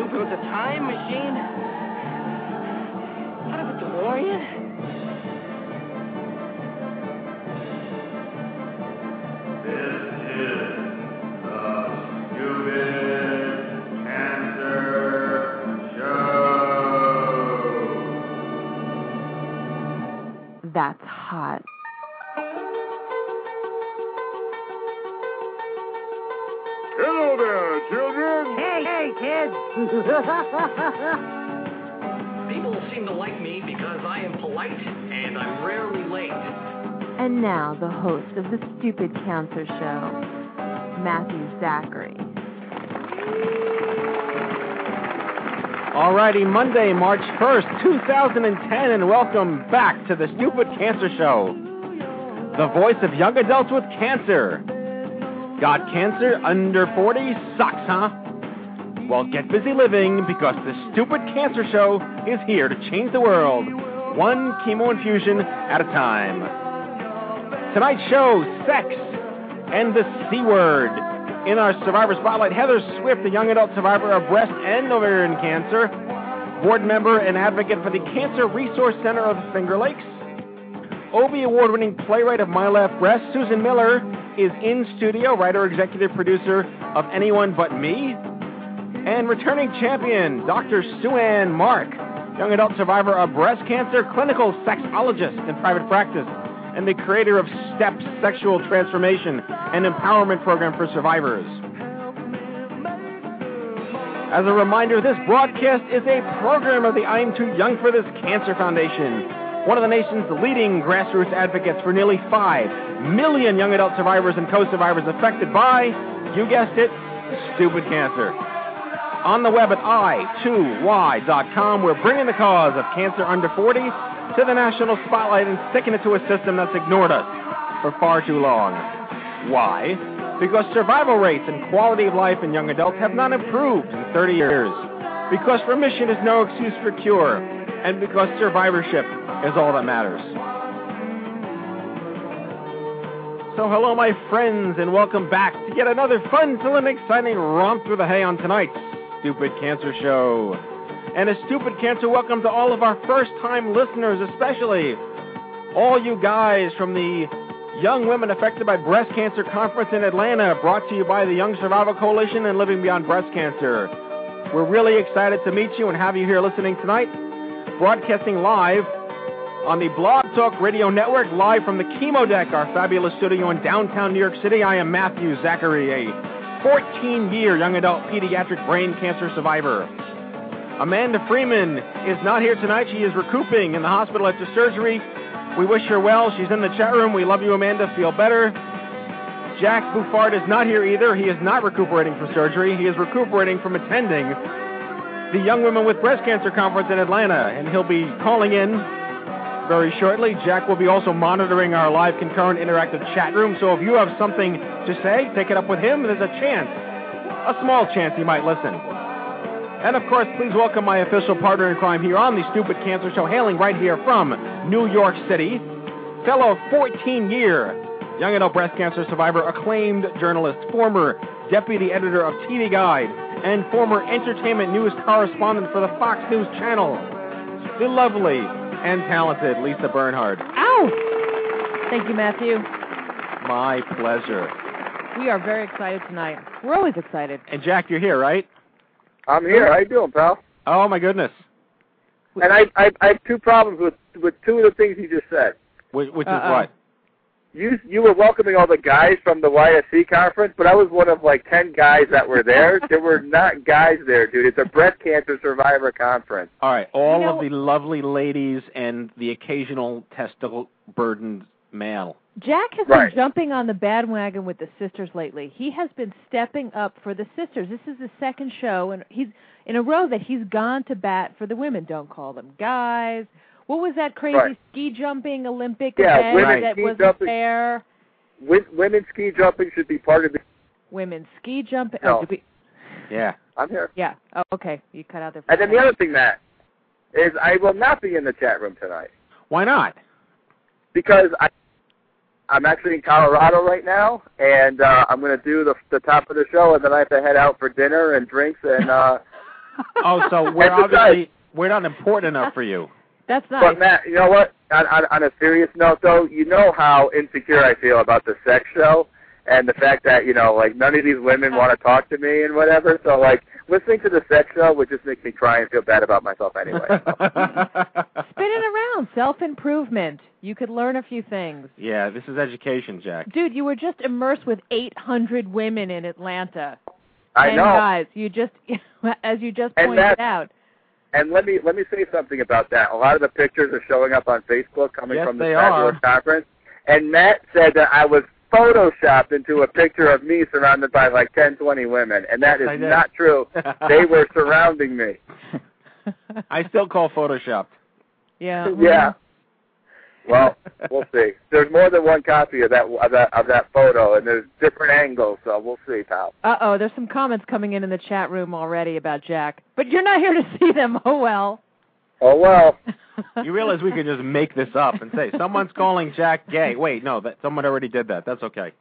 You built a time machine? Out of a DeLorean? That's hot. Hey, hey, kids! People seem to like me because I am polite and I'm rarely late. And now, the host of the Stupid Cancer Show, Matthew Zachary. Alrighty, Monday, March 1st, 2010, and welcome back to the Stupid Cancer Show. The voice of young adults with cancer. Got cancer under 40? Sucks, huh? Well, get busy living because the Stupid Cancer Show is here to change the world, one chemo infusion at a time. Tonight's show, sex and the C word. In our Survivor Spotlight, Heather Swift, a young adult survivor of breast and ovarian cancer, board member and advocate for the Cancer Resource Center of the Finger Lakes. Obie Award winning playwright of My Left Breast, Susan Miller, is in studio, writer, executive producer of Anyone But Me. And returning champion, Dr. SueAnn Mark, young adult survivor of breast cancer, clinical sexologist in private practice, and the creator of STEPS Sexual Transformation and Empowerment Program for Survivors. As a reminder, this broadcast is a program of the I'm Too Young for This Cancer Foundation, one of the nation's leading grassroots advocates for nearly 5 million young adult survivors and co-survivors affected by, you guessed it, stupid cancer. On the web at i2y.com, we're bringing the cause of cancer under 40 to the national spotlight and sticking it to a system that's ignored us for far too long. Why? Because survival rates and quality of life in young adults have not improved in 30 years. Because remission is no excuse for cure. And because survivorship is all that matters. So, hello, my friends, and welcome back to yet another fun, and exciting romp through the hay on tonight's Stupid Cancer Show. And a stupid cancer welcome to all of our first time listeners, especially all you guys from the Young Women Affected by Breast Cancer Conference in Atlanta, brought to you by the Young Survival Coalition and Living Beyond Breast Cancer. We're really excited to meet you and have you here listening tonight, broadcasting live on the Blog Talk Radio Network, live from the Chemo Deck, our fabulous studio in downtown New York City. I am Matthew Zachary, a 14 year young adult pediatric brain cancer survivor. Amanda Freeman is not here tonight. She is recouping in the hospital after surgery. We wish her well. She's in the chat room. We love you, Amanda. Feel better. Jack Buffard is not here either. He is not recuperating from surgery. He is recuperating from attending the Young Women with Breast Cancer Conference in Atlanta, and he'll be calling in very shortly. Jack will be also monitoring our live concurrent interactive chat room, so if you have something to say, take it up with him. There's a chance, a small chance he might listen. And of course, please welcome my official partner in crime here on the Stupid Cancer Show, hailing right here from New York City, fellow 14 year young adult breast cancer survivor, acclaimed journalist, former deputy editor of TV Guide, and former entertainment news correspondent for the Fox News Channel, the lovely and talented Lisa Bernhard. Ow! Thank you, Matthew. My pleasure. We are very excited tonight. We're always excited. And Jack, you're here, right? I'm here. How you doing, pal? Oh my goodness. And I, I, I have two problems with with two of the things you just said. Which, which is Uh-oh. what? You you were welcoming all the guys from the YSC conference, but I was one of like ten guys that were there. there were not guys there, dude. It's a breast cancer survivor conference. All right, all You know- of the lovely ladies and the occasional testicle burdened male. Jack has Right. been jumping on the bandwagon with the sisters lately. He has been stepping up for the sisters. This is the second show, and he's in a row that he's gone to bat for the women. Don't call them guys. What was that crazy Right. ski jumping Olympic Yeah, event women that wasn't jumping- fair? Wi- women's ski jumping should be part of the. Women ski jumping. Oh, no. Oh, we, Yeah. I'm here. yeah. Oh, okay. You cut out there. And a then the other thing, Matt, is I will not be in the chat room tonight Why not? because I. I'm actually in Colorado right now, and uh, I'm going to do the the top of the show, and then I have to head out for dinner and drinks, and uh, Oh, so we're And besides- obviously we're not important enough for you. That's nice. But Matt, you know what? On, on, on a serious note, though, you know how insecure I feel about the sex show, and the fact that you know, like none of these women want to talk to me and whatever. So like listening to the sex show would just make me cry and feel bad about myself anyway. Spin it around. Self improvement. You could learn a few things. yeah, this is education, Jack. Dude, you were just immersed with 800 women in Atlanta. I and know. guys, you just, as you just And pointed that's- out. And let me let me say something about that. A lot of the pictures are showing up on Facebook coming Yes, from the fabulous are. conference. And Matt said that I was photoshopped into a picture of me surrounded by like ten, twenty women, and that Yes, is not true. They were surrounding me. I still call photoshopped. yeah. Yeah. Well, we'll see. There's more than one copy of that of that of that photo, and there's different angles, so we'll see, pal. Uh oh, there's some comments coming in in the chat room already about Jack, but you're not here to see them. Oh well. Oh well. You realize we could just make this up and say someone's calling Jack gay. Wait, no, that someone already did that. That's okay.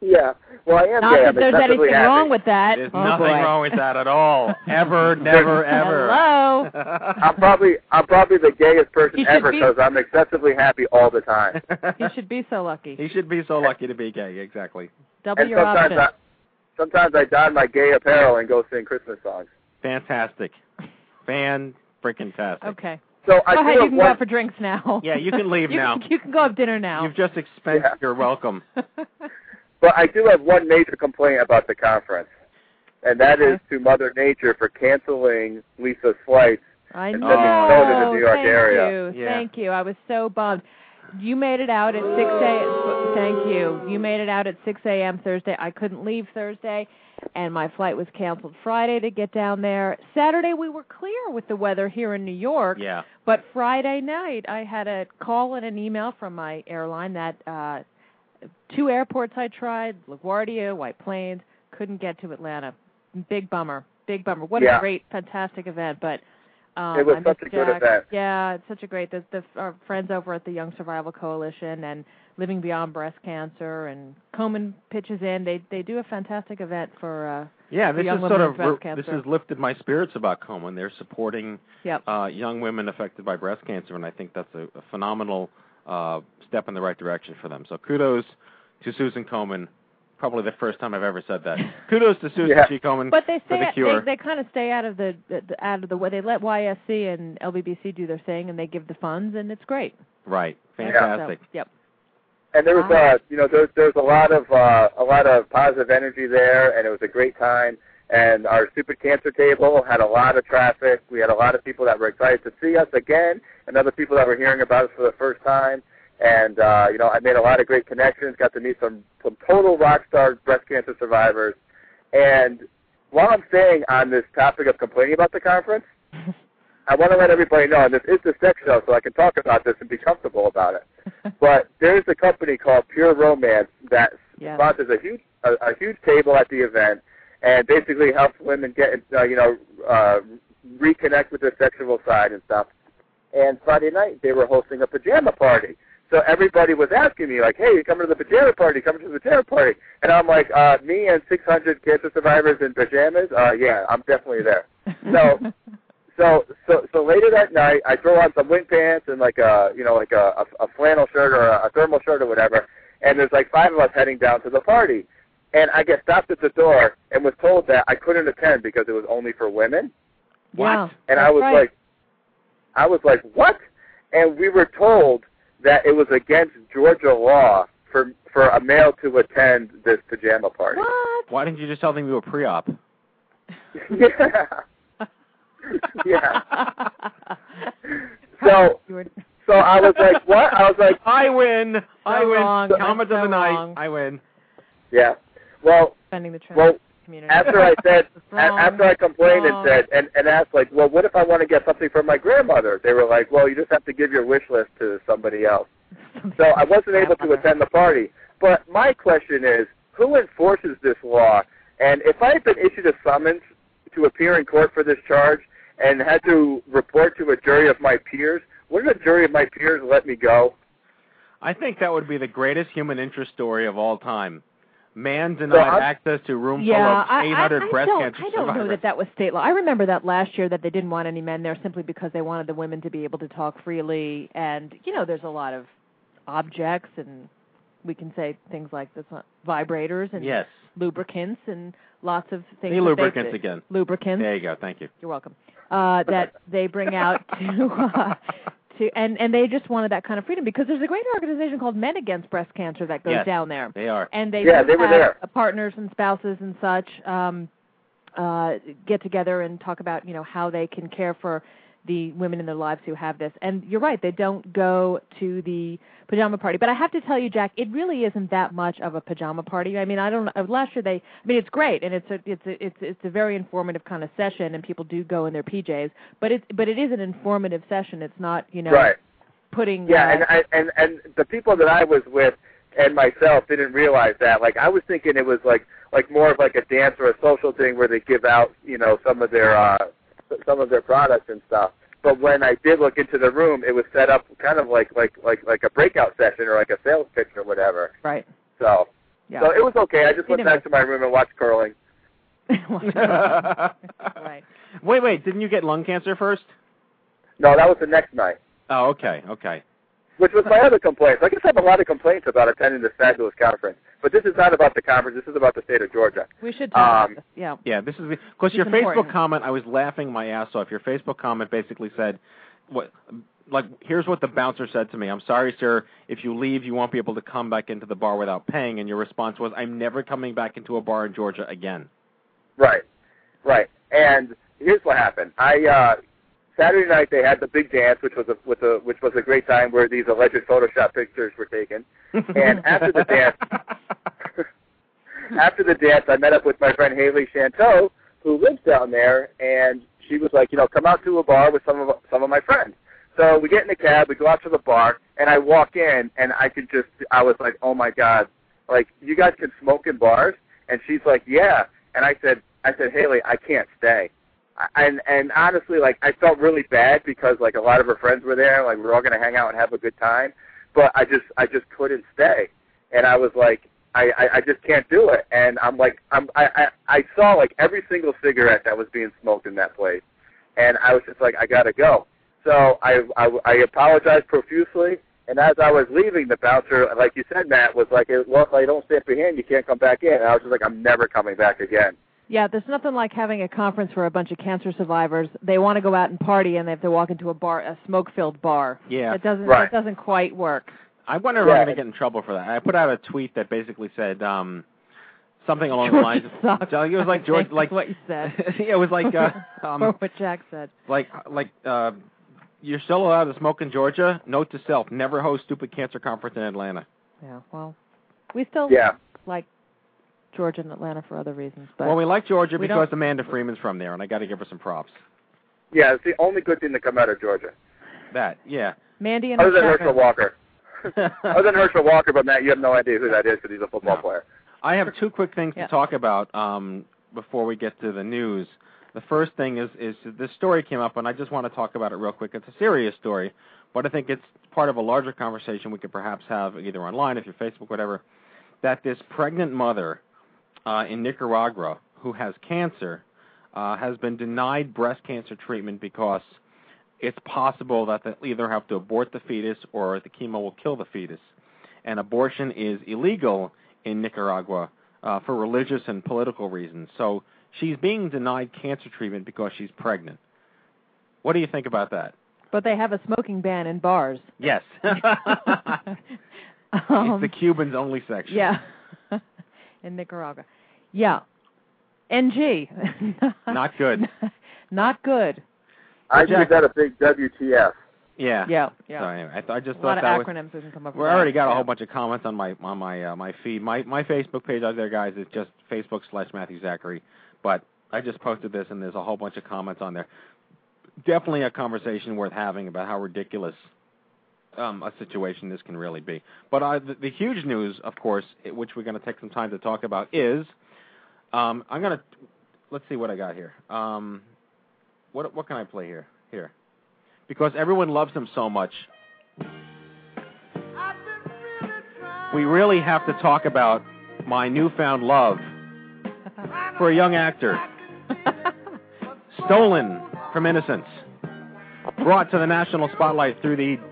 Yeah. Well, I am Not gay. that I'm there's excessively anything happy. wrong with that. There's oh, nothing boy. wrong with that at all. Ever, never, ever. Hello. I'm probably I'm probably the gayest person He should ever be- because I'm excessively happy all the time. you should be so lucky. He should be so lucky to be gay. Exactly. Double and your sometimes options. I sometimes I don my gay apparel and go sing Christmas songs. Fantastic. Fan freaking tastic. Okay. So I Go ahead. You have can go out for drinks now. Yeah, you can leave you now. Can, you can go have dinner now. You've just expensed Yeah. your welcome. But I do have one major complaint about the conference, and that is to Mother Nature for canceling Lisa's flights. I and know. sending snow to the New York Thank area. you. Yeah. Thank you. I was so bummed. You made it out at 6 a.m. Thank you. You made it out at 6 a.m. Thursday. I couldn't leave Thursday, and my flight was canceled Friday to get down there. Saturday we were clear with the weather here in New York, Yeah. but Friday night I had a call and an email from my airline that uh two airports I tried, LaGuardia, White Plains, couldn't get to Atlanta. Big bummer. Big bummer. What Yeah. a great, fantastic event, but um, It was I such a good event. Yeah, it's such a great. The, the our friends over at the Young Survival Coalition and Living Beyond Breast Cancer and Komen pitches in. They they do a fantastic event for. uh Yeah, this young is women sort of breast this has lifted my spirits about Komen. They're supporting Yep. uh, young women affected by breast cancer, and I think that's a, a phenomenal uh, step in the right direction for them. So kudos to Susan Komen. Probably the first time I've ever said that. kudos to Susan Yeah. G. Komen But they for stay. the cure. They they kind of stay out of the, the, the out of the way. They let YSC and LBBC do their thing, and they give the funds, and it's great. right, So, fantastic. yep. And there was, Wow. uh, you know, there's there's a lot of uh, a lot of positive energy there, and it was a great time. And our stupid cancer table had a lot of traffic. We had a lot of people that were excited to see us again, and other people that were hearing about us for the first time. And uh, you know, I made a lot of great connections. Got to meet some some total rock star breast cancer survivors. And while I'm staying on this topic of complaining about the conference, I want to let everybody know, and this is the sex show, so I can talk about this and be comfortable about it. But there's a company called Pure Romance that Yes. sponsors a huge a, a huge table at the event, and basically helps women get uh, you know uh, reconnect with their sexual side and stuff. And Friday night they were hosting a pajama party. So everybody was asking me like, "Hey, you coming to the pajama party? Coming to the pajama party?" And I'm like, uh, "Me and 600 cancer survivors in pajamas? Uh, yeah, I'm definitely there." So so so so later that night I throw on some wind pants and like a you know like a a, a flannel shirt or a, a thermal shirt or whatever and there's like five of us heading down to the party and I get stopped at the door and was told that I couldn't attend because it was only for women Yeah, and I was right. like I was like what and we were told that it was against Georgia law for for a male to attend this pajama party What? Why didn't you just tell them you were pre-op? yeah yeah So- So so I was like, what? I was like, I win. I win. wrong. Comment That's of the night. wrong. I win. yeah. Well, Defending the trans well, community. after I said, a- Wrong. after I complained Wrong. and oh. said, and, and asked, like, well, what if I want to get something from my grandmother? They were like, well, you just have to give your wish list to somebody else. So I wasn't able to attend the party. But my question is, who enforces this law? And if I had been issued a summons to appear in court for this charge and had to report to a jury of my peers, wouldn't a jury of my peers let me go? I think that would be the greatest human interest story of all time. Man So denied I'm- access to room yeah, full of I, I, 800 I breast don't, cancer I don't know survivors. that that was state law. I remember that last year that they didn't want any men there simply because they wanted the women to be able to talk freely. And you know, there's a lot of objects, and we can say things like this, vibrators and Yes. lubricants and lots of things. Say that they- lubricants again. Lubricants. There you go. Thank you. You're welcome. Uh, that they bring out to uh, to and and they just wanted that kind of freedom because there's a great organization called Men Against Breast Cancer that goes Yes. down there They are. and they Yeah, they were have there. partners and spouses and such um uh get together and talk about you know how they can care for the women in their lives who have this. And you're right they don't go to the pajama party. But i have to tell you jack it really isn't that much of a pajama party. I mean i don't uh, last year they i mean it's great and it's a it's a it's it's a very informative kind of session and people do go in their pjs but it's but it is an informative session. It's not you know Right. putting Yeah, uh, and I and and the people that I was with and myself didn't realize that. Like I was thinking it was like like more of like a dance or a social thing where they give out, you know, some of their uh some of their products and stuff. But when I did look into the room, it was set up kind of like like like like a breakout session or like a sales pitch or whatever. right So yeah so it was okay. I just went back to my room and watched curling. right Wait, wait. Didn't you get lung cancer first? No, that was the next night. Oh, okay, okay. Which was my other complaints. I guess I have a lot of complaints about attending this fabulous conference. But this is not about the conference. This is about the state of Georgia. we should talk Um, about this yeah Yeah, this is because It's your Facebook comment. I was laughing my ass off. Your Facebook comment basically said, "What? Like, here's what the bouncer said to me. I'm sorry, sir. If you leave, you won't be able to come back into the bar without paying." And your response was, "I'm never coming back into a bar in Georgia again." Right, right. And here's what happened. I uh, Saturday night they had the big dance, which was a with a which was a great time where these alleged Photoshop pictures were taken. And after the dance, after the dance, I met up with my friend Haley Chanteau, who lives down there, and she was like, you know, come out to a bar with some of some of my friends. So we get in a cab, we go out to the bar, and I walk in, and I could just, I was like, oh my god, like you guys can smoke in bars, and she's like, yeah, and I said, I said, Haley, I can't stay. And and honestly, like I felt really bad because like a lot of her friends were there, like we were all gonna hang out and have a good time, but I just I just couldn't stay, and I was like, I I, I just can't do it, and I'm like I'm I, I I saw like every single cigarette that was being smoked in that place, and I was just like I gotta go. So I I, I apologized profusely, and as I was leaving, the bouncer, like you said, Matt, was like, "Well, if I don't stamp your hand, you can't come back in." And I was just like, "I'm never coming back again." Yeah, there's nothing like having a conference for a bunch of cancer survivors. They want to go out and party, and they have to walk into a bar, a smoke-filled bar. Yeah. it doesn't. Right. It doesn't quite work. I wonder if Yeah. I'm going to get in trouble for that. I put out a tweet that basically said um something along the Georgia lines. sucks. It was like George, like what you said. yeah, it was like uh, or um, what Jack said. like like uh, you're still allowed to smoke in Georgia. Note to self: never host stupid cancer conference in Atlanta. Yeah. Well, we still Yeah. like Georgia and Atlanta for other reasons, but well, we like Georgia we because don't- Amanda Freeman's from there, and I got to give her some props. Yeah, it's the only good thing to come out of Georgia, That, yeah. Mandy and other than Herschel. Walker. Other than Herschel Walker, but Matt, you have no idea who that is because he's a football No. player. I have two quick things Yeah. to talk about um, before we get to the news. The first thing is is this story came up, and I just want to talk about it real quick. It's a serious story, but I think it's part of a larger conversation we could perhaps have either online, if you're Facebook, whatever. That this pregnant mother uh, in Nicaragua who has cancer uh, has been denied breast cancer treatment because it's possible that they'll either have to abort the fetus or the chemo will kill the fetus. And abortion is illegal in Nicaragua uh, for religious and political reasons. So she's being denied cancer treatment because she's pregnant. What do you think about that? But they have a smoking ban in bars. Yes. Um, it's the Cubans only section. Yeah. In Nicaragua. Yeah. NG. Not good. Not good. I Jack- give that a big WTF. Yeah. Yeah, Yeah. So yeah. anyway, I, th- I just a thought lot of that was. acronyms we can come up We already got a Yeah. whole bunch of comments on my on my uh, my feed. My my Facebook page out there, guys, is just Facebook slash Matthew Zachary. But I just posted this, and there's a whole bunch of comments on there. Definitely a conversation worth having about how ridiculous um, a situation this can really be. But uh, the, the huge news, of course, which we're going to take some time to talk about, is um, I'm going to let's see what I got here. Um, what what can I play here? Here, because everyone loves him so much. We really have to talk about my newfound love for a young actor, stolen from innocence, brought to the national spotlight through the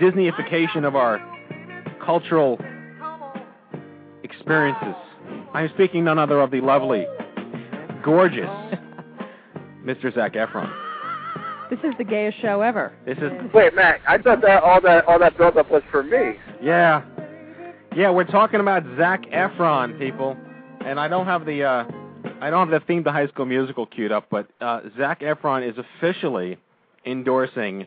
Disneyification of our cultural experiences. I am speaking none other of the lovely, gorgeous Mr. Zac Efron. This is the gayest show ever. This is Wait, Matt, I thought that all that all that build up was for me. Yeah. Yeah, we're talking about Zac Efron, people. And I don't have the uh I don't have the theme to high school musical queued up, but uh Zac Efron is officially endorsing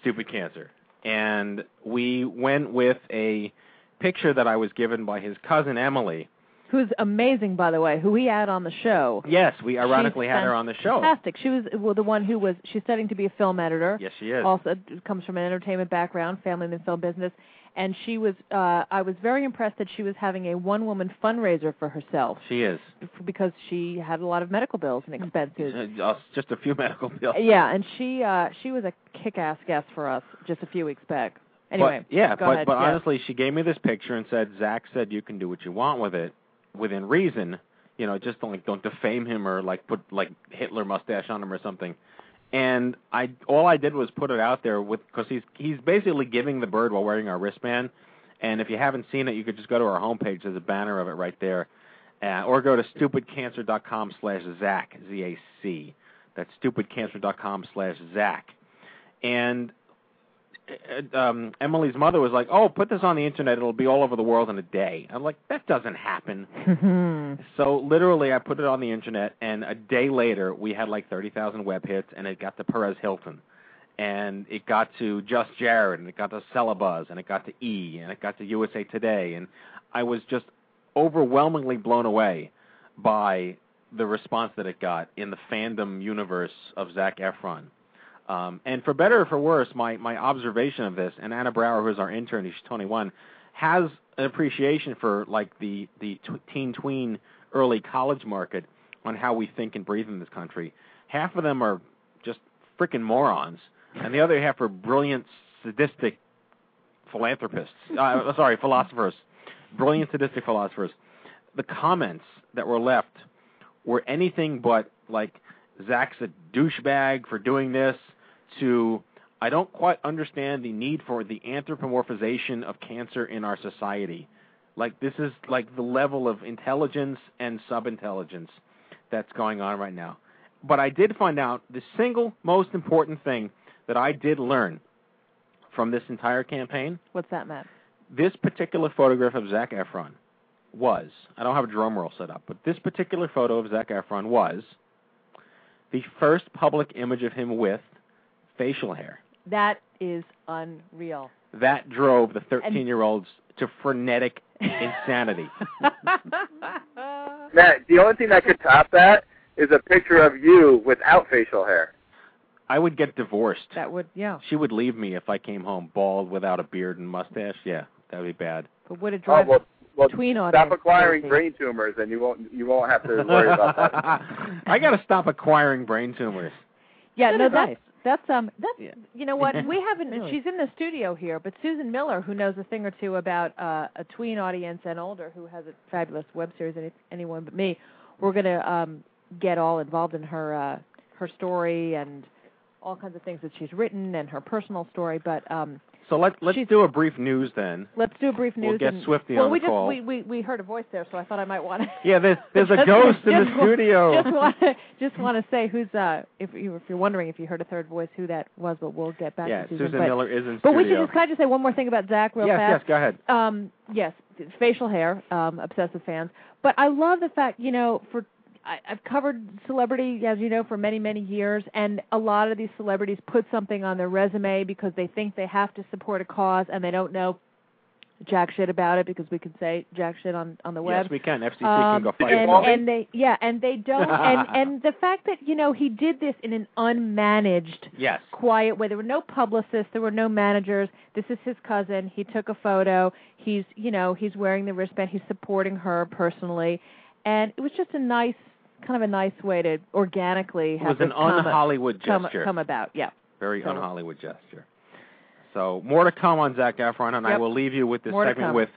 Stupid Cancer. And we went with a picture that I was given by his cousin Emily. Who's amazing, by the way, who we had on the show. Yes, we ironically She's had her on the show. Fantastic. She was well, the one who was. She's studying to be a film editor. Yes, she is. Also comes from an entertainment background, family in the film business, and she was. uh I was very impressed that she was having a one-woman fundraiser for herself She is. because she had a lot of medical bills and expenses. Uh, uh, just a few medical bills. Yeah, and she uh she was a kick-ass guest for us just a few weeks back. Anyway, but, yeah, go but ahead. but yeah. honestly, she gave me this picture and said, Zac said you can do what you want with it, within reason. You know, just don't like don't defame him or like put like Hitler mustache on him or something. And I all I did was put it out there with because he's he's basically giving the bird while wearing our wristband. And if you haven't seen it, you could just go to our homepage. There's a banner of it right there, uh, or go to stupidcancer.com slash Zac Z A C. That's stupidcancer.com slash Zac. And um, Emily's mother was like, "Oh, put this on the internet; it'll be all over the world in a day." I'm like, "That doesn't happen." so literally, I put it on the internet, and a day later, we had like thirty thousand web hits, and it got to Perez Hilton, and it got to Just Jared, and it got to Celebuzz, and it got to E, and it got to USA Today, and I was just overwhelmingly blown away by the response that it got in the fandom universe of Zac Efron. Um, and for better or for worse, my, my observation of this, and Anna Brower, who's our intern, she's 21, has an appreciation for like the the teen tween early college market on how we think and breathe in this country. Half of them are just freaking morons, and the other half are brilliant, sadistic philanthropists. Uh, sorry, philosophers, brilliant, sadistic philosophers. The comments that were left were anything but like Zac's a douchebag for doing this to I don't quite understand the need for the anthropomorphization of cancer in our society. Like this is like the level of intelligence and subintelligence that's going on right now. But I did find out the single most important thing that I did learn from this entire campaign. What's that, Matt? This particular photograph of Zac Efron was I don't have a drum roll set up, but this particular photo of Zac Efron was the first public image of him with facial hair. That is unreal. That drove the 13 year olds to frenetic insanity. Matt, the only thing that could top that is a picture of you without facial hair. I would get divorced. That would, yeah. She would leave me if I came home bald without a beard and mustache. Yeah, that would be bad. But would it Oh, drive well, well, tween stop acquiring brain tumors, and you won't you won't have to worry about that. I got to stop acquiring brain tumors. Yeah, Good no, advice. that's that's um that's Yeah. you know what we haven't. Really. She's in the studio here, but Susan Miller, who knows a thing or two about uh, a tween audience and older, who has a fabulous web series. Any, anyone but me, we're gonna um get all involved in her uh, her story and all kinds of things that she's written and her personal story. But um So let let's She's- do a brief news then. let's do a brief news. We'll get Swifty well, on we the just call. we, we we heard a voice there, so I thought I might want to. Yeah, there's there's a ghost in the studio. Just want to just want to say who's uh if you if you're wondering if you heard a third voice who that was, but we'll get back yeah, to Susan. Susan but, Miller is in but we should just can I just say one more thing about Zac real yes, fast? yes, go ahead. Um, yes, facial hair, um, obsessive fans. But I love the fact, you know, for I, I've covered celebrity, as you know, for many many years, and a lot of these celebrities put something on their resume because they think they have to support a cause, and they don't know jack shit about it because we can say jack shit on on the web. Yes, we can. FCC Um, can go fight and, and they yeah, and they don't and and the fact that you know he did this in an unmanaged Yes. quiet way. There were no publicists, there were no managers. This is his cousin. He took a photo. He's, you know, he's wearing the wristband. He's supporting her personally, and it was just a nice, kind of a nice way to organically It have was an come, un-Hollywood come, gesture. come about. Yeah. Very So- un-Hollywood gesture. So more to come on Zac Efron, and I will leave you with this More segment with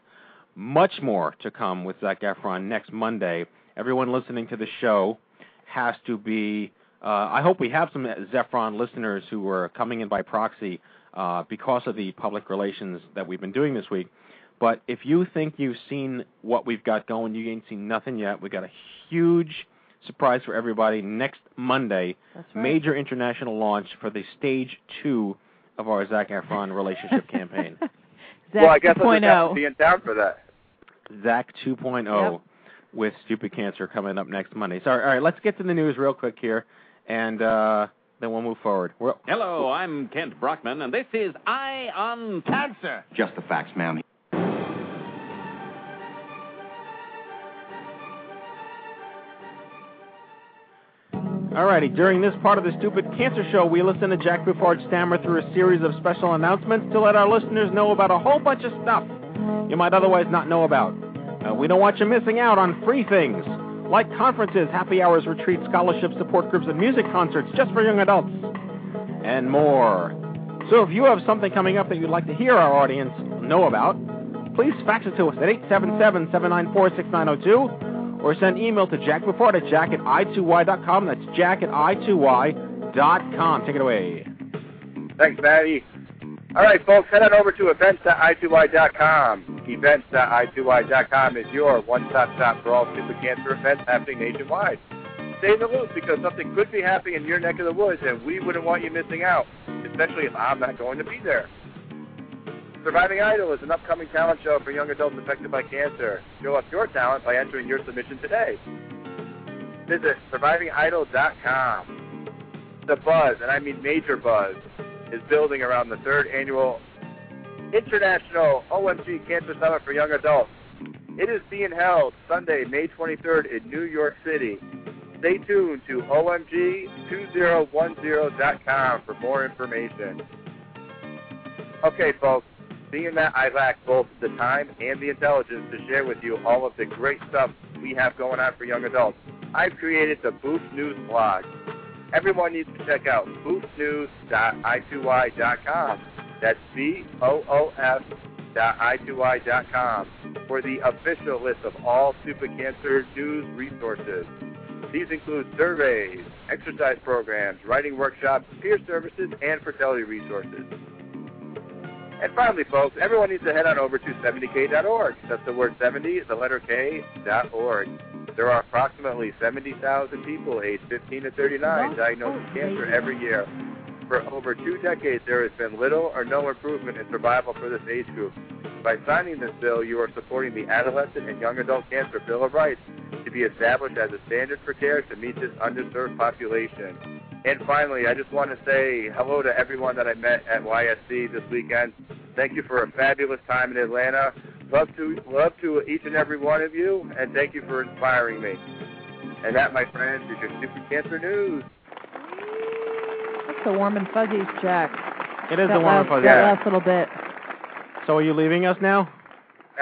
much more to come with Zac Efron next Monday. Everyone listening to the show has to be. Uh, I hope we have some Zefron listeners who are coming in by proxy uh, because of the public relations that we've been doing this week. But if you think you've seen what we've got going, you ain't seen nothing yet. We've got a huge surprise for everybody next Monday. Right. Major international launch for the stage two of our Zac Efron relationship campaign. Zac well, I guess I'll 2.0. just have to be in town for that. Zac 2.0 Yep. with Stupid Cancer coming up next Monday. So, all right, let's get to the news real quick here, and uh, then we'll move forward. We're, Hello, I'm Kent Brockman, and this is Eye on Cancer. Just the facts, ma'am. Alrighty, during this part of the Stupid Cancer Show, we listen to Jack Buffard stammer through a series of special announcements to let our listeners know about a whole bunch of stuff you might otherwise not know about. Uh, we don't want you missing out on free things like conferences, happy hours, retreats, scholarships, support groups, and music concerts just for young adults, and more. So if you have something coming up that you'd like to hear our audience know about, please fax it to us at 877-794-6902 or send email to Jack Bufford at jack at i2y.com. That's jack at i2y.com. Take it away. Thanks, Matty. All right, folks, head on over to events.i2y.com. Events.i2y.com is your one-stop shop for all stupid cancer events happening nationwide. Stay in the loop because something could be happening in your neck of the woods, and we wouldn't want you missing out, especially if I'm not going to be there. Surviving Idol is an upcoming talent show for young adults affected by cancer. Show us your talent by entering your submission today. Visit survivingidol.com. The buzz, and I mean major buzz, is building around the third annual International OMG Cancer Summit for Young Adults. It is being held Sunday, May 23rd in New York City. Stay tuned to OMG2010.com for more information. Okay, folks, being that I lack both the time and the intelligence to share with you all of the great stuff we have going on for young adults, I've created the Boost News blog. Everyone needs to check out boostnews.i2y.com. That's B-O-O-S dot I2Y.com for the official list of all stupid cancer news resources. These include surveys, exercise programs, writing workshops, peer services, and fertility resources. And finally, folks, everyone needs to head on over to 70k.org. That's the word 70, the letter K, dot org. There are approximately 70,000 people aged 15 to 39 diagnosed with cancer every year. For over two decades, there has been little or no improvement in survival for this age group. By signing this bill, you are supporting the Adolescent and Young Adult Cancer Bill of Rights to be established as a standard for care to meet this underserved population. And finally, I just want to say hello to everyone that I met at YSC this weekend. Thank you for a fabulous time in Atlanta. Love to love to each and every one of you, and thank you for inspiring me. And that, my friends, is your Stupid Cancer News. That's the warm and fuzzies, Jack. It is that the warm last, and fuzzy. That last little bit. So are you leaving us now?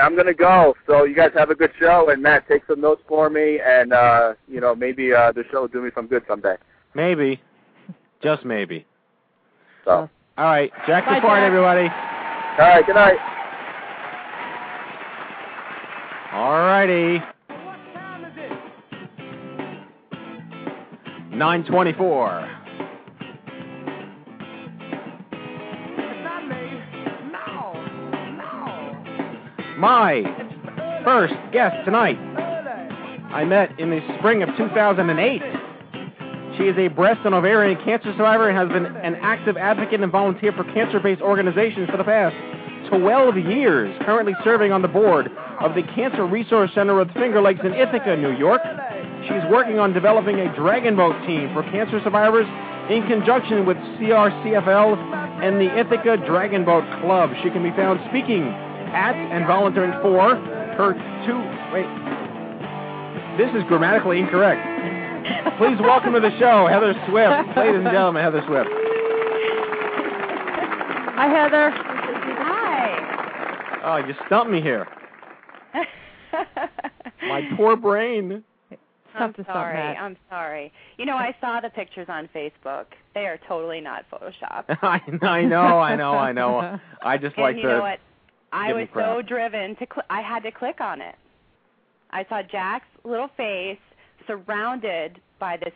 I'm gonna go. So you guys have a good show, and Matt, take some notes for me, and uh, you know maybe uh, the show will do me some good someday. Maybe. Just maybe. So, All right. Jack Bye, Buffard, Jack. everybody. all right, good night. All righty. What time is it? 924. My first guest tonight I met in the spring of 2008. She is a breast and ovarian cancer survivor and has been an active advocate and volunteer for cancer-based organizations for the past 12 years, currently serving on the board of the Cancer Resource Center of Finger Lakes in Ithaca, New York. she's working on developing a Dragon Boat team for cancer survivors in conjunction with CRCFL and the Ithaca Dragon Boat Club. She can be found speaking at and volunteering for her two. Wait. This is grammatically incorrect. Please welcome to the show, Heather Swift. Ladies and gentlemen, Heather Swift. Hi, Heather. Hi. Oh, you stumped me here. My poor brain. I'm sorry. I'm sorry. You know, I saw the pictures on Facebook. They are totally not Photoshop. I, I know, I know, I know. I just and like you to. know what? I was so driven to. Cl- I had to click on it. I saw Jack's little face surrounded by this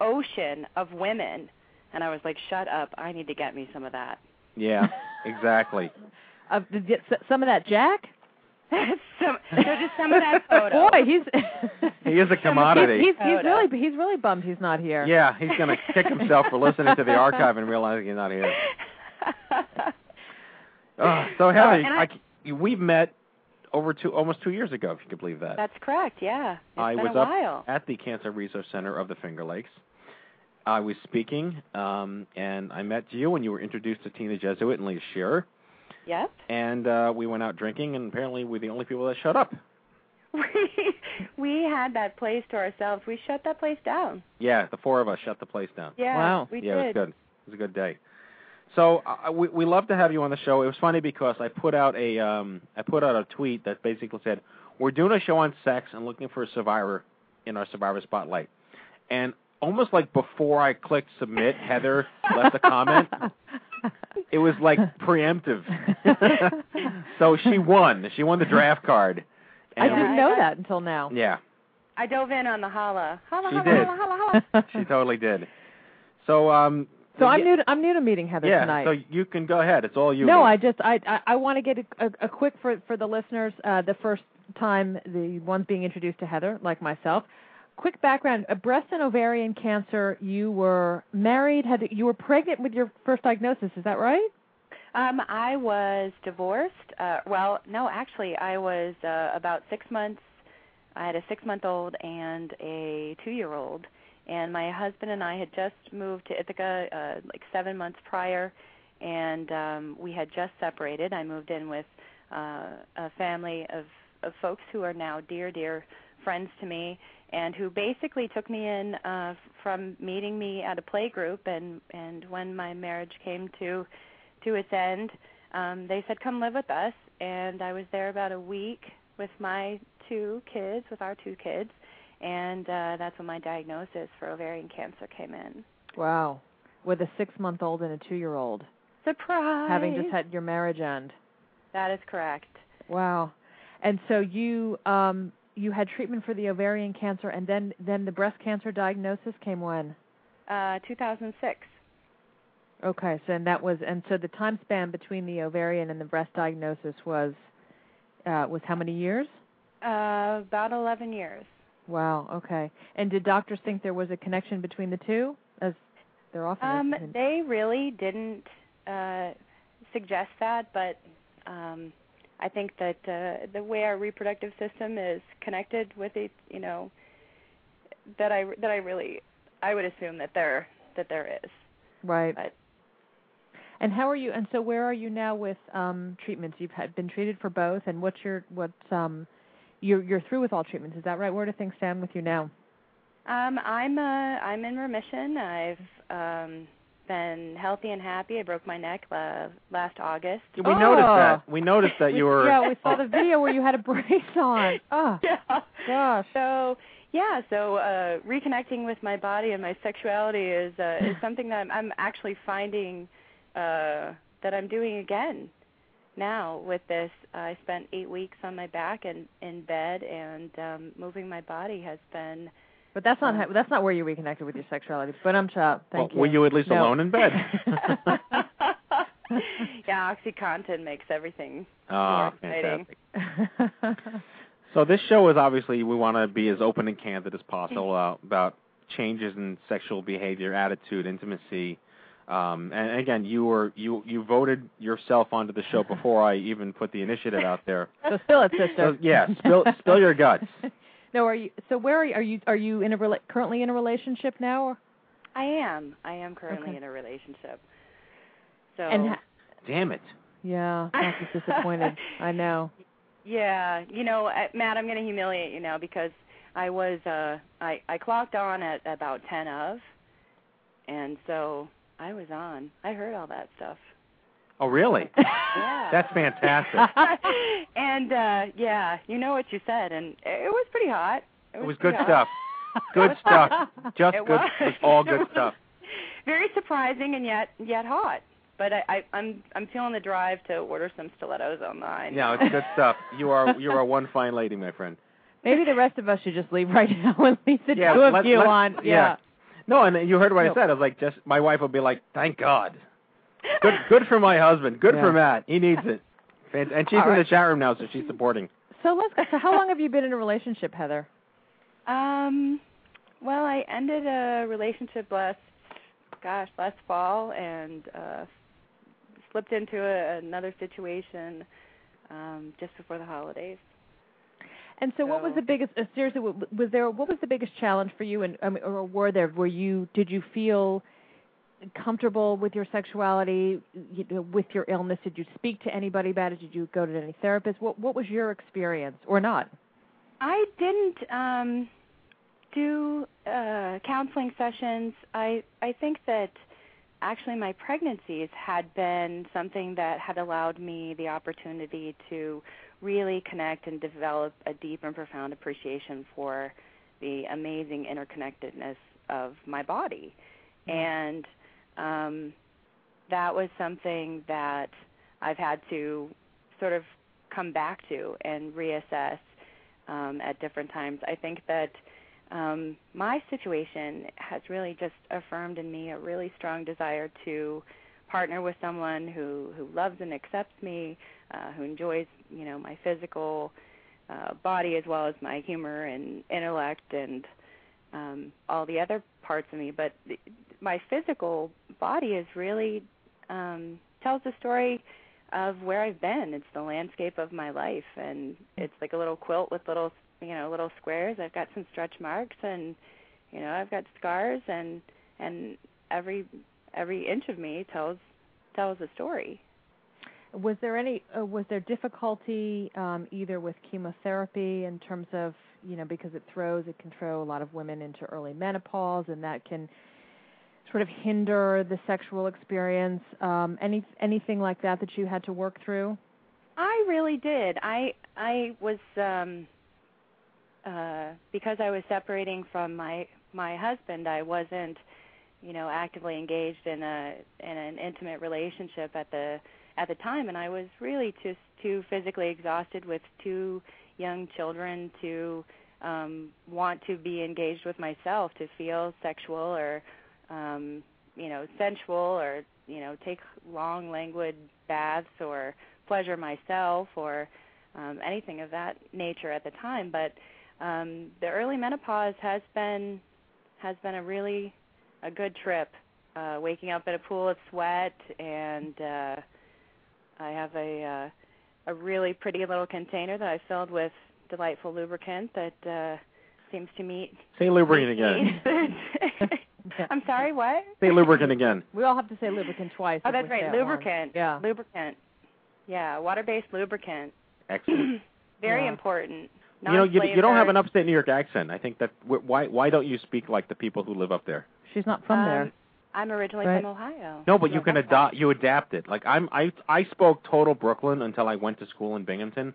ocean of women, and I was like, "Shut up! I need to get me some of that." Yeah, exactly. Uh, did you some of that Jack? some, so just some of that photo. Boy, he's He is a commodity. He's, he's, he's really he's really bummed he's not here. Yeah, he's going to kick himself for listening to the archive and realizing he's not here. Oh, so Heather, and I- I, we've met over two, almost two years ago, if you could believe that. That's correct. Yeah, it's I been was a up while. at the Cancer Research Center of the Finger Lakes. I was speaking, um, and I met you, and you were introduced to Tina Jesuit and Lee Shearer, Yep. and uh, we went out drinking, and apparently we're the only people that shut up. we we had that place to ourselves. We shut that place down. Yeah, the four of us shut the place down. Yeah, Wow. we yeah, it was good. It was a good day. So uh, we we love to have you on the show. It was funny because I put out a um I put out a tweet that basically said we're doing a show on sex and looking for a survivor in our survivor spotlight, and almost like before I clicked submit, Heather left a comment. It was like preemptive. so she won. She won the draft card. I And it didn't know I- that until now. Yeah, I dove in on the holla. Holla, She holla, did. holla, holla, holla. she totally did. So um. So I'm new. To, I'm new to meeting Heather yeah, tonight. so you can go ahead. It's all you. no, I just I I, I want to get a, a, a quick for for the listeners. Uh, the first time the ones being introduced to Heather, like myself. Quick background: uh, breast and ovarian cancer. You were married. Had you were pregnant with your first diagnosis? Is that right? Um, I was divorced. Uh, well, no, actually, I was uh, about six months. I had a six-month-old and a two-year-old, and my husband and I had just moved to Ithaca uh, like seven months prior, and um, we had just separated. I moved in with uh, a family of of folks who are now dear, dear friends to me, and who basically took me in uh, from meeting me at a play group, and and when my marriage came to to its end, um, they said, "Come live with us." And I was there about a week with my two kids, with our two kids, and uh, that's when my diagnosis for ovarian cancer came in. Wow. With a six month old and a two year old, Surprise! having just had your marriage end. that is correct. Wow. And so you um you had treatment for the ovarian cancer and then then the breast cancer diagnosis came when? Uh, 2006. Okay, so and that was and so the time span between the ovarian and the breast diagnosis was uh was how many years? Uh, about 11 years. Wow, okay. And did doctors think there was a connection between the two? as they're often Um, in- they really didn't uh, suggest that, but um, I think that uh, the way our reproductive system is connected with it, you know, that I that I really I would assume that there that there is. right. But And how are you and so where are you now with um treatments? You've had been treated for both and what's your what's um you're you're through with all treatments, is that right? Where do things stand with you now? um, I'm uh, I'm in remission. I've um, been healthy and happy. I broke my neck uh, last August. We noticed Oh. that. We noticed that you were. Yeah, we saw the video where you had a brace on. Oh, yeah. gosh. So yeah, so uh reconnecting with my body and my sexuality is uh is something that I'm, I'm actually finding uh that I'm doing again now with this. I spent 8 weeks on my back and in bed and um moving my body has been But that's not how, that's not where you reconnected with your sexuality. But I'm chop. Thank well, you. Were you at least No. alone in bed? yeah, OxyContin makes everything more exciting. fantastic. So this show is obviously we want to be as open and candid as possible uh, about changes in sexual behavior, attitude, intimacy. Um, and again, you were you you voted yourself onto the show before I even put the initiative out there. so spill it, sister. So, yeah, spill spill your guts. No, are you? So where are you? Are you, are you in a rela- currently in a relationship now? Or? I am. I am currently Okay. in a relationship. So And ha- Damn it. yeah, Matt is disappointed. I know. Yeah, you know, uh, Matt, I'm going to humiliate you now because I was uh I I clocked on at about 10 of and so I was on. I heard all that stuff. Oh, really? Yeah. That's fantastic. and uh yeah, you know what you said and it was pretty hot. It It was, was good pretty stuff. Good stuff. Just It good. was. It's all good was. stuff. Very surprising and yet yet hot. But I, I I'm I'm feeling the drive to order some stilettos online. Yeah, it's good stuff. You are you are one fine lady, my friend. Maybe the rest of us should just leave right now and leave the Yeah, two of let- you let- on. yeah. No, and you heard what No. I said. I was like, just my wife would be like, "Thank God." Good, good for my husband. Good Yeah. for Matt. He needs it. Fant- And she's All in the chat room now, so she's supporting. So let's go. So how long have you been in a relationship, Heather? Um, well, I ended a relationship last, gosh, last fall, and uh, slipped into a, another situation um, just before the holidays. And so, what was the biggest? Uh, seriously, was there? What was the biggest challenge for you? And I mean, or were there? Were you? Did you feel comfortable with your sexuality, you know, with your illness? Did you speak to anybody about it? Did you go to any therapist? What What was your experience, or not? I didn't um, do uh, counseling sessions. I I think that actually my pregnancies had been something that had allowed me the opportunity to really connect and develop a deep and profound appreciation for the amazing interconnectedness of my body. And um, that was something that I've had to sort of come back to and reassess um, at different times. I think that um, my situation has really just affirmed in me a really strong desire to partner with someone who who loves and accepts me, uh, who enjoys you know my physical uh, body as well as my humor and intellect and um, all the other parts of me. But th- my physical body is really um, tells the story of where I've been. It's the landscape of my life, and it's like a little quilt with little you know little squares. I've got some stretch marks, and you know I've got scars, and and every every inch of me tells tells a story. Was there any? Uh, was there difficulty um, either with chemotherapy in terms of you know because it throws it can throw a lot of women into early menopause and that can sort of hinder the sexual experience. Um, any anything like that that you had to work through? I really did. I I was um uh because I was separating from my my husband, I wasn't, you know, actively engaged in a in an intimate relationship at the at the time and I was really just too physically exhausted with two young children to um want to be engaged with myself to feel sexual or um you know sensual or you know take long languid baths or pleasure myself or um anything of that nature at the time. But um the early menopause has been has been a really a good trip. Uh waking up in a pool of sweat and uh I have a uh a really pretty little container that I filled with delightful lubricant that uh seems to meet Say lubricant again. I'm sorry, what? Say lubricant again. We all have to say lubricant twice. Oh, that's right, say it once. lubricant. Yeah. Lubricant. Yeah, water-based lubricant. Excellent. Very Yeah. important. you know, you, you don't have an upstate New York accent. I think that wh- why why don't you speak like the people who live up there? She's not from Um, there. I'm originally Right. from Ohio. No, but you can that's adopt you adapt it. Like I'm I I spoke total Brooklyn until I went to school in Binghamton,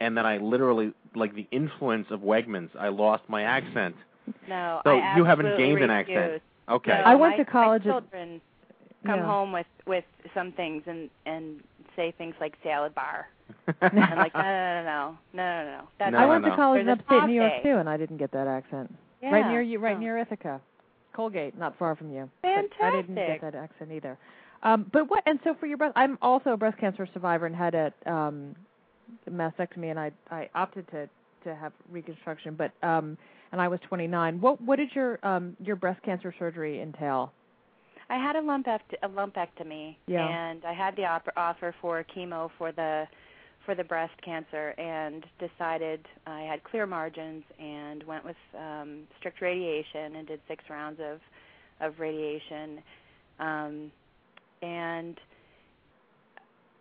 and then I literally like the influence of Wegmans. I lost my accent. No, So I you haven't absolutely gained an refuse. accent. Okay. No, I went my, to college My at- children come Yeah. home with with some things and and say things like salad bar. And I'm like, no, no, no, no, no, no, no. That's No, I no, went no. to college in upstate New York too, and I didn't get that accent. yeah. Right near you, right Oh. near Ithaca, Colgate, not far from you. But I didn't get that accent either. Um, but what? And so for your breast, I'm also a breast cancer survivor and had a um, mastectomy, and I I opted to to have reconstruction, but um, and I was 29. What what did your um your breast cancer surgery entail? I had a lumpect a lumpectomy, Yeah. and I had the op- offer for chemo for the for the breast cancer and decided I had clear margins and went with um, strict radiation and did six rounds of of radiation, um, and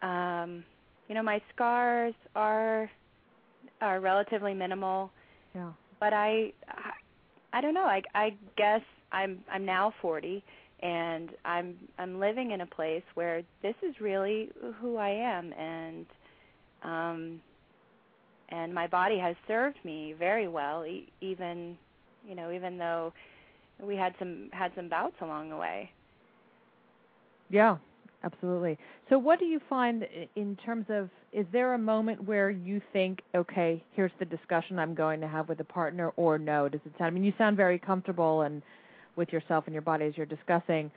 um, you know my scars are are relatively minimal. Yeah. But I, I, I don't know. I, I guess I'm I'm now 40, and I'm I'm living in a place where this is really who I am, and um, and my body has served me very well, e- even you know even though we had some had some bouts along the way. Yeah, absolutely. So, what do you find in terms of is there a moment where you think, okay, here's the discussion I'm going to have with a partner, or no? Does it sound? I mean, you sound very comfortable and with yourself and your body as you're discussing.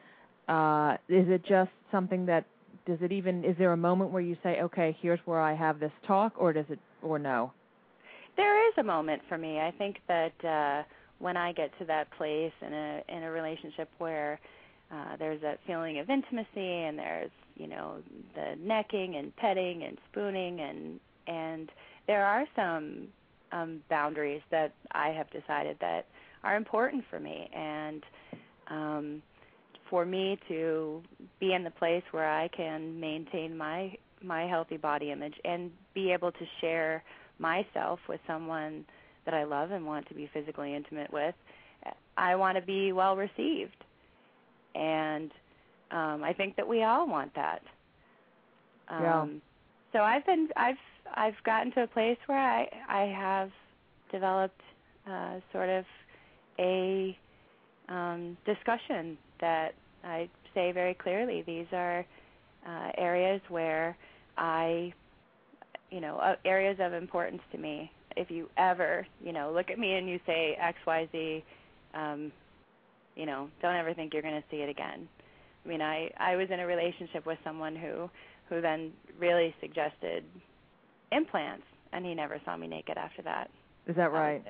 Uh, is it just something that does it even? Is there a moment where you say, okay, here's where I have this talk, or does it, or no? There is a moment for me. I think that uh, when I get to that place in a in a relationship where uh, there's that feeling of intimacy and there's you know the necking and petting and spooning and and there are some um, boundaries that I have decided that are important for me and um, for me to be in the place where I can maintain my my healthy body image and be able to share myself with someone that I love and want to be physically intimate with, I want to be well received. And um I think that we all want that. Um Yeah. so I've been I've I've gotten to a place where I I have developed uh sort of a um discussion that I say very clearly these are uh areas where I you know uh, areas of importance to me if you ever you know look at me and you say xyz um you know don't ever think you're going to see it again i mean i i was in a relationship with someone who who then really suggested implants and he never saw me naked after that Is that right?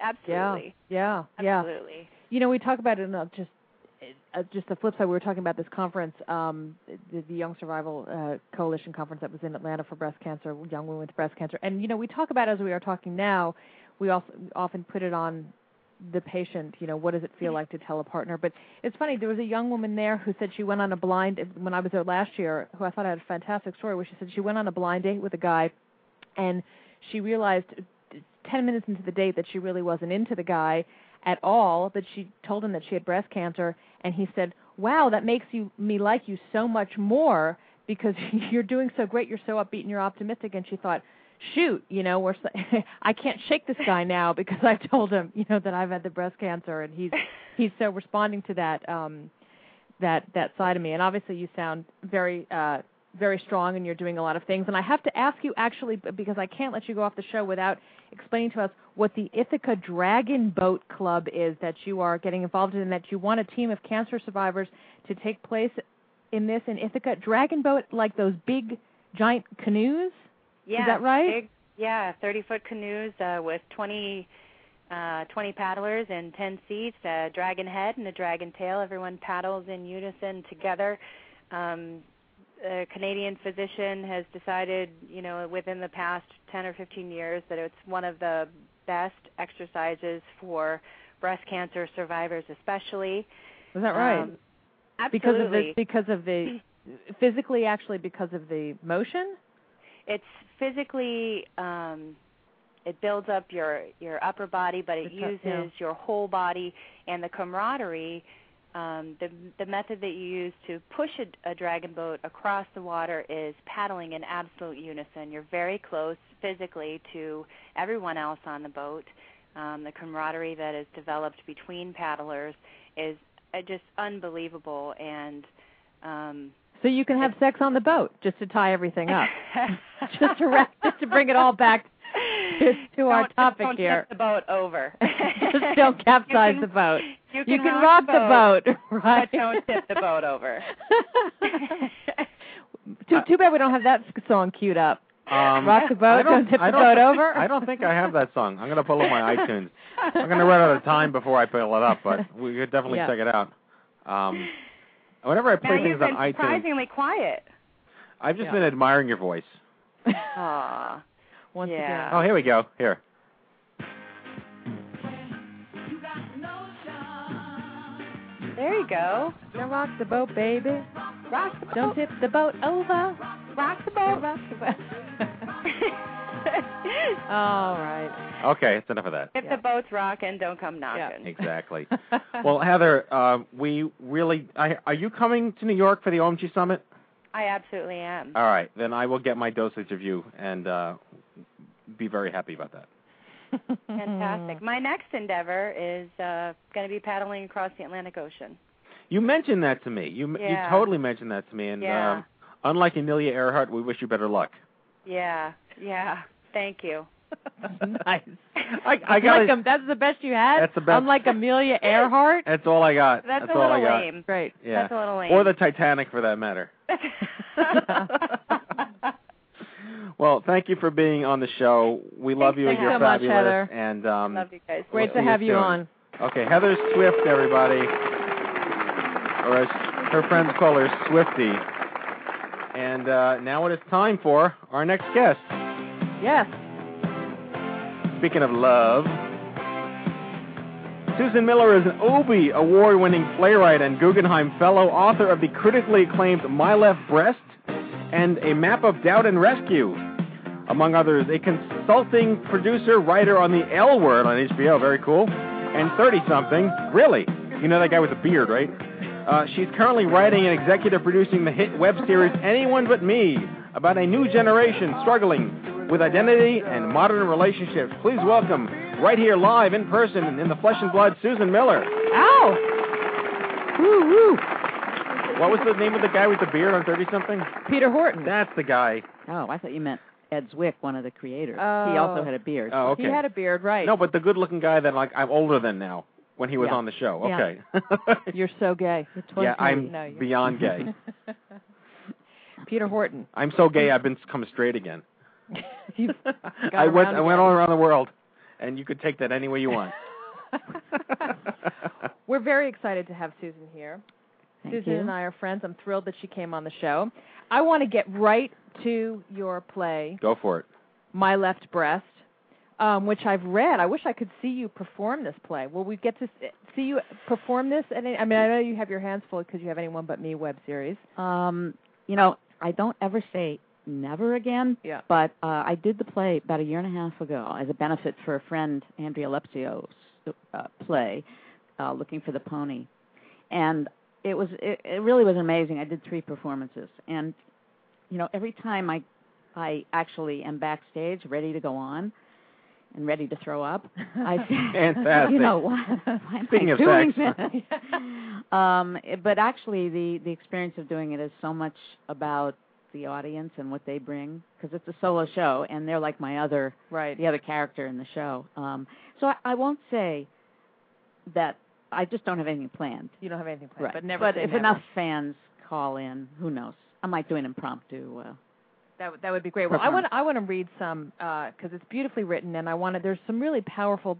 absolutely Yeah. Yeah. absolutely You know, we talk about it in just uh, just the flip side. We were talking about this conference, um, the, the Young Survival uh, Coalition conference that was in Atlanta for breast cancer, young women with breast cancer. And you know, we talk about as we are talking now. We also often put it on the patient. You know, what does it feel like to tell a partner? But it's funny. There was a young woman there who said she went on a blind when I was there last year. Who I thought had a fantastic story. Where she said she went on a blind date with a guy, and she realized 10 minutes into the date that she really wasn't into the guy at all that she told him that she had breast cancer and he said wow that makes you me like you so much more because you're doing so great. You're so upbeat and you're optimistic. And she thought shoot you know we're so, i can't shake this guy now because i told him you know that i've had the breast cancer and he's he's so responding to that um that that side of me. And obviously you sound very uh very strong and you're doing a lot of things. And i have to ask you actually because i can't let you go off the show without explaining to us what the ithaca dragon boat club is that you are getting involved in that you want a team of cancer survivors to take place in this in ithaca. Dragon boat like those big giant canoes? Yeah that right? big, yeah 30 foot canoes uh with 20 uh 20 paddlers and 10 seats a dragon head and a dragon tail. Everyone paddles in unison together. Um a Canadian physician has decided, you know, within the past 10 or 15 years that it's one of the best exercises for breast cancer survivors especially. is that right Um, because of the because of the physically actually because of the motion it's physically um it builds up your your upper body but it It's up- uses yeah. your whole body and the camaraderie um the the method that you use to push a, a dragon boat across the water is paddling in absolute unison you're very close physically to everyone else on the boat um the camaraderie that is developed between paddlers is uh, just unbelievable and um so you can have sex on the boat just to tie everything up just to wrap, just to bring it all back to, to our Don't- topic don't here. tip the boat over. just don't capsize can- the boat. You You can, can rock the boat, right? but don't tip the boat over. too too bad we don't have that song queued up. Um, Rock the boat, I don't tip I the boat think- over. I don't think I have that song. I'm gonna pull up my iTunes. I'm gonna run out of time before I pull it up, but we could definitely Yeah. check it out. Um, whenever I now play you've things on been iTunes, surprisingly quiet. I've just Yeah. been admiring your voice. Aw. Once Yeah. again. Oh, here we go. Here. There you go. Now rock the boat, baby. Rock the Don't tip the boat over. Rock the boat. Rock the boat. All right. Okay, it's enough of that. if Yeah. the boat's rocking, don't come knocking. Yeah. Exactly. well, Heather, uh, we really. I, are you coming to New York for the OMG Summit? I absolutely am. All right, then I will get my dosage of you and uh, be very happy about that. Fantastic. My next endeavor is uh, going to be paddling across the Atlantic Ocean. You mentioned that to me. You you totally mentioned that to me, and Yeah. um, unlike Amelia Earhart, we wish you better luck. Yeah, yeah. Thank you. nice. I, I got Unlike Am- that's the best you had. That's the best. Unlike Amelia Earhart. That's all I got. That's, a all little I got. lame. Great. Yeah. That's a little lame. Or the Titanic, for that matter. Well, thank you for being on the show. We love Thanks you. and You're us, fabulous. Heather. And um, Love you guys. Great to you have you soon. on. okay, Heather Swift, everybody, or as her friends call her, Swifty. And uh, now it is time for our next guest. Yes. Speaking of love, Susan Miller is an Obie award winning playwright and Guggenheim Fellow, author of the critically acclaimed My Left Breast and A Map of Doubt and Rescue. Among others, a consulting producer, writer on The L Word on HBO, very cool, and 30 something. Really? You know that guy with the beard, right? Uh, she's currently writing and executive producing the hit web series Anyone But Me about a new generation struggling with identity and modern relationships. Please welcome, right here live in person in the flesh and blood, Susan Miller. Ow. Woo woo. What was the name of the guy with the beard on 30 something? Peter Horton. That's the guy. Oh, I thought you meant Ed Zwick, one of the creators. Oh. He also had a beard. Oh, okay. He had a beard, right? No, but the good looking guy that like I'm older than now when he was Yeah. on the show. Yeah. Okay. You're so gay. yeah, I'm No, you're- beyond gay. Peter Horton. I'm so gay I've been come straight again. I went around I went all around the world and you could take that any way you want. We're very excited to have Susan here. Thank Susan you. and I are friends. I'm thrilled that she came on the show. I want to get right to your play, Go for it. My Left Breast, um, which I've read. I wish I could see you perform this play. Will we get to see you perform this? At any, I mean, I know you have your hands full because you have Anyone But Me web series. Um, you know, I don't ever say never again, Yeah. but uh, I did the play about a year and a half ago as a benefit for a friend, Andrea Lepcio's uh, play, uh, Looking for the Pony. And it was it, it really was amazing. I did three performances and you know, every time I I actually am backstage ready to go on and ready to throw up, I say, Fantastic. you know, why, why am Speaking I of doing sex. this? um, but actually, the the experience of doing it is so much about the audience and what they bring because it's a solo show and they're like my other Right. the other character in the show. Um, so I, I won't say that I just don't have anything planned. You don't have anything planned, Right. but never. say if never. enough fans call in, who knows? I might do an impromptu. Uh, That would- that would be great. Well, I want I want to read some because it's beautifully written, and I want to. There's some really powerful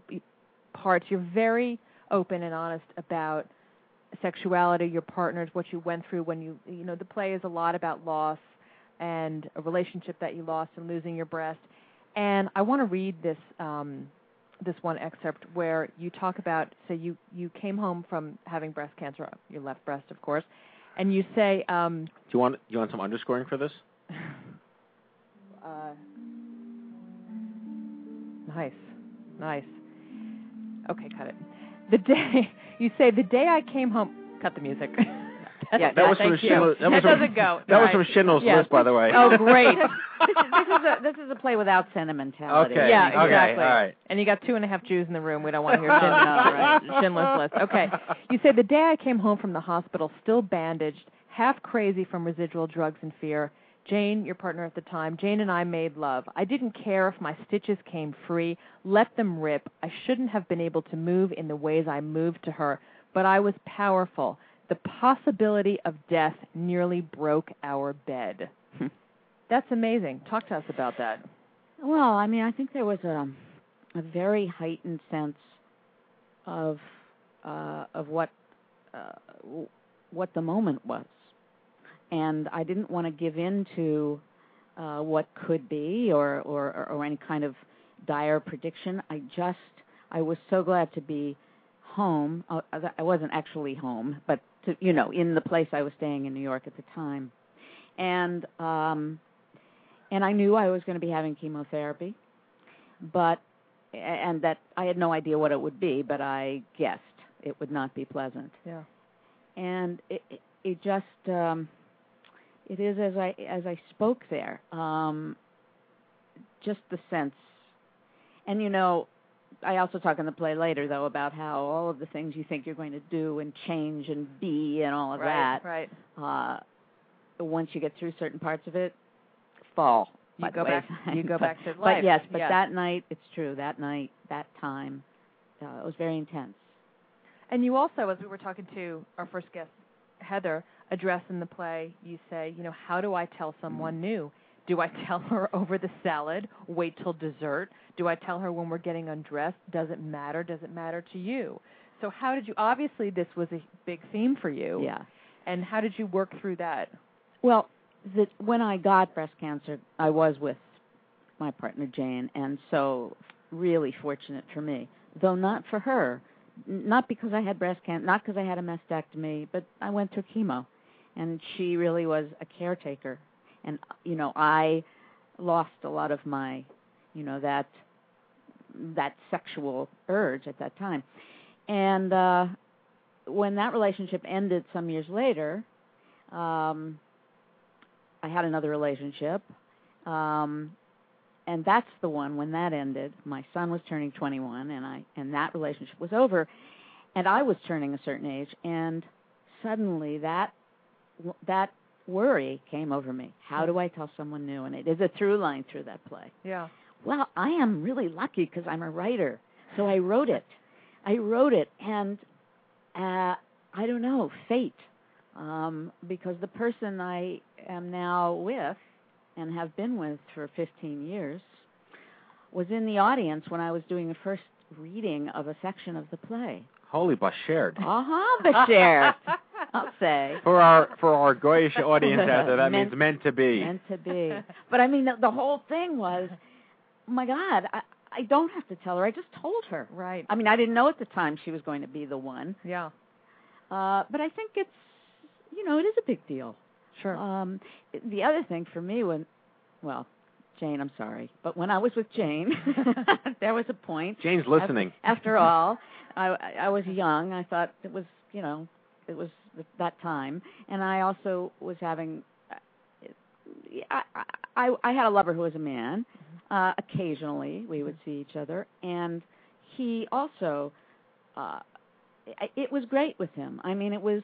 parts. You're very open and honest about sexuality, your partners, what you went through when you you know the play is a lot about loss and a relationship that you lost and losing your breast. And I want to read this um, this one excerpt where you talk about say you you came home from having breast cancer, your left breast, of course, and you say. Um, Do you want you want some underscoring for this? Uh, nice, nice. Okay, cut it. The day you say the day I came home. Cut the music. Yeah, That was from thank you. That was that from- doesn't go. That was from Schindler's Yes. List, by the way. Oh, great. this, is, this is a this is a play without sentimentality. Okay. Yeah, Okay, exactly. all right. And you got two and a half Jews in the room. We don't want to hear No, Schindler's, no, right. Schindler's List. Okay. You say the day I came home from the hospital, still bandaged, half crazy from residual drugs and fear. Jane, your partner at the time, Jane and I made love. I didn't care if my stitches came free. Let them rip. I shouldn't have been able to move in the ways I moved to her, but I was powerful. The possibility of death nearly broke our bed. That's amazing. Talk to us about that. Well, I mean, I think there was a a very heightened sense of uh, of what uh, what the moment was, and I didn't want to give in to uh, what could be or, or or any kind of dire prediction. I just I was so glad to be home. Uh, I wasn't actually home, but to, you know, in the place I was staying in New York at the time, and um, and I knew I was going to be having chemotherapy, but and that I had no idea what it would be, but I guessed it would not be pleasant. Yeah. And it it, it just um it is as I as I spoke there. Um just the sense. And you know, I also talk in the play later though about how all of the things you think you're going to do and change and be and all of right, that Right. uh once you get through certain parts of it fall You go back. You go But- back to life. but yes but yes. that night it's true that night that time uh, it was very intense And you also, as we were talking to our first guest, Heather, address in the play, you say, you know, how do I tell someone new? Do I tell her over the salad? Wait till dessert? Do I tell her when we're getting undressed? Does it matter? Does it matter to you? So how did you? Obviously, this was a big theme for you. yeah And how did you work through that? Well, the, when I got breast cancer, I was with my partner Jane, and so really fortunate for me, though not for her. Not because I had breast cancer, not because I had a mastectomy, but I went through chemo, and she really was a caretaker. And you know, I lost a lot of my, you know, that that sexual urge at that time, and uh, when that relationship ended some years later. Um, I had another relationship, um, and that's the one when that ended. My son was turning 21, and I and that relationship was over, and I was turning a certain age, and suddenly that that worry came over me. How do I tell someone new? And it is a through line through that play. Yeah. Well, I am really lucky because I'm a writer, so I wrote it. I wrote it, and uh, I don't know fate, um, because the person I am now with and have been with for 15 years was in the audience when I was doing the first reading of a section of the play. Holy Bashert. Uh huh, Bashir. I'll say. For our for our goyish audience out there, that Meant- means meant to be. Meant to be. But I mean, the, the whole thing was, oh my God, I, I don't have to tell her. I just told her. Right. I mean, I didn't know at the time she was going to be the one. Yeah. Uh, but I think it's, you know, it is a big deal. Sure. Um, the other thing for me when, well, Jane, I'm sorry, but when I was with Jane, there was a point. Jane's listening. After, after all, I, I was young. I thought it was, you know, it was th- that time, and I also was having. I, I I had a lover who was a man. Uh, occasionally, we would see each other, and he also. Uh, it was great with him. I mean, it was.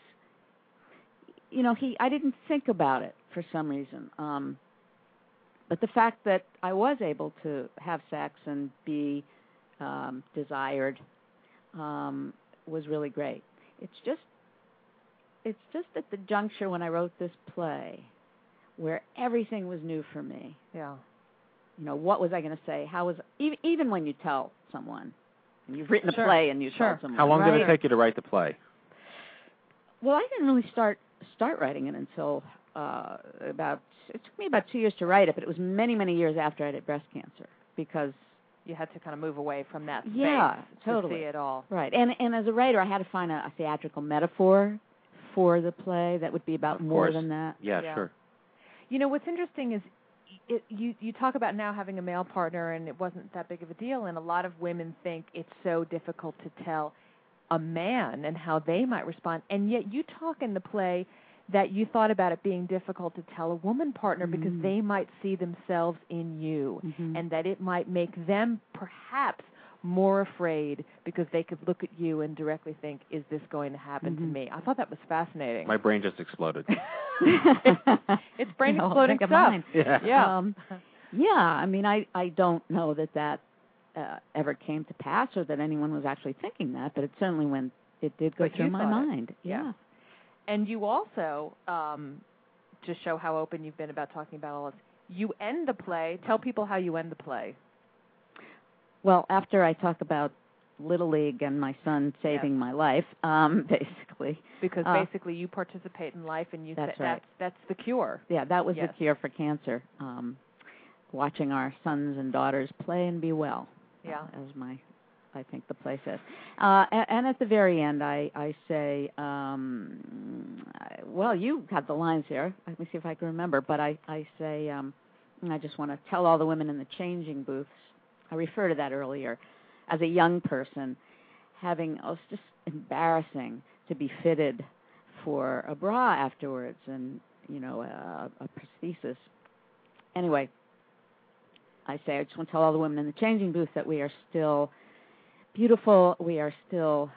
You know, he. I didn't think about it for some reason. Um, but the fact that I was able to have sex and be um, desired um, was really great. It's just, it's just at the juncture when I wrote this play, where everything was new for me. Yeah. You know, what was I going to say? How was even even when you tell someone, and you've written Sure, a play and you sure. tell someone. How long right? did it take you to write the play? Well, I didn't really start start writing it until uh about it took me about two years to write it, but it was many many years after I had breast cancer because You had to kind of move away from that space Yeah, to totally. see it all. right and and as a writer I had to find a, a theatrical metaphor for the play that would be about Of more than that. Yeah, Yeah. sure. You know what's interesting is it, you you talk about now having a male partner and it wasn't that big of a deal, and a lot of women think it's so difficult to tell a man and how they might respond, and yet you talk in the play that you thought about it being difficult to tell a woman partner because Mhm. they might see themselves in you, Mhm. and that it might make them perhaps more afraid because they could look at you and directly think, "Is this going to happen to Mhm. me?" I thought that was fascinating. My brain just exploded. it's brain You know, exploding think stuff. mine. yeah. Yeah. Um, yeah, I mean, I I don't know that that uh, ever came to pass or that anyone was actually thinking that, but it certainly went. It did go But through my thought it. mind. Yeah. And you also, um, to show how open you've been about talking about all this, you end the play. Tell people how you end the play. Well, after I talk about little league and my son saving my life, um, basically. Because Uh, basically you participate in life and you That's sa- right. that's that's the cure. Yeah, that was Yes. the cure for cancer. Um, watching our sons and daughters play and be well. Yeah. as my I think the play says. Uh, and, and at the very end, I I say, um, I- well, you got the lines here. Let me see if I can remember. But I I say, um, I just want to tell all the women in the changing booths. I refer to that earlier, as a young person, having oh, it's just embarrassing to be fitted for a bra afterwards, and you know a, a prosthesis. Anyway, I say I just want to tell all the women in the changing booth that we are still beautiful, we are still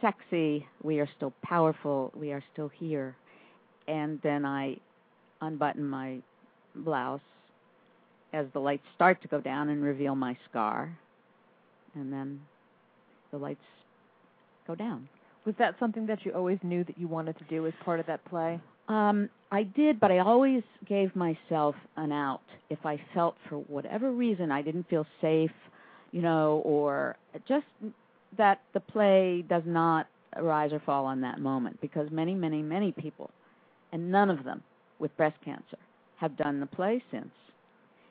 sexy, we are still powerful, we are still here. And then I unbutton my blouse as the lights start to go down and reveal my scar. And then the lights go down. Was that something that you always knew that you wanted to do as part of that play? Um, I did, but I always gave myself an out if I felt for whatever reason I didn't feel safe, you know, or just that the play does not rise or fall on that moment because many, many, many people, and none of them with breast cancer, have done the play since.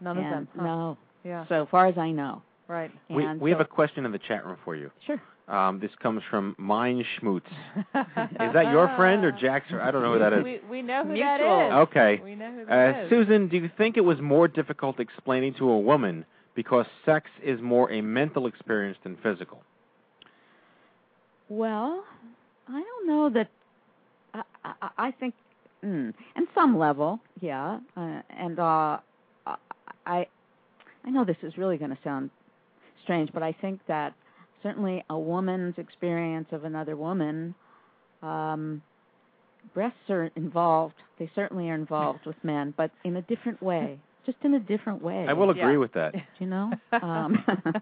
None of them. huh? No. Yeah. So far as I know. Right. We, And we have a question in the chat room for you. Sure. Um, this comes from Mine Schmutz. Is that your friend or Jack's? I don't know who that is. We we know who Mutual. that is. Okay. We know who Uh, that is. Susan, do you think it was more difficult explaining to a woman because sex is more a mental experience than physical? Well, I don't know that. I, I, I think, mm, in some level, yeah. Uh, and uh, I, I know this is really going to sound strange, but I think that certainly a woman's experience of another woman, um, breasts are involved. They certainly are involved with men, but in a different way, just in a different way. I will agree with that. You know. Um,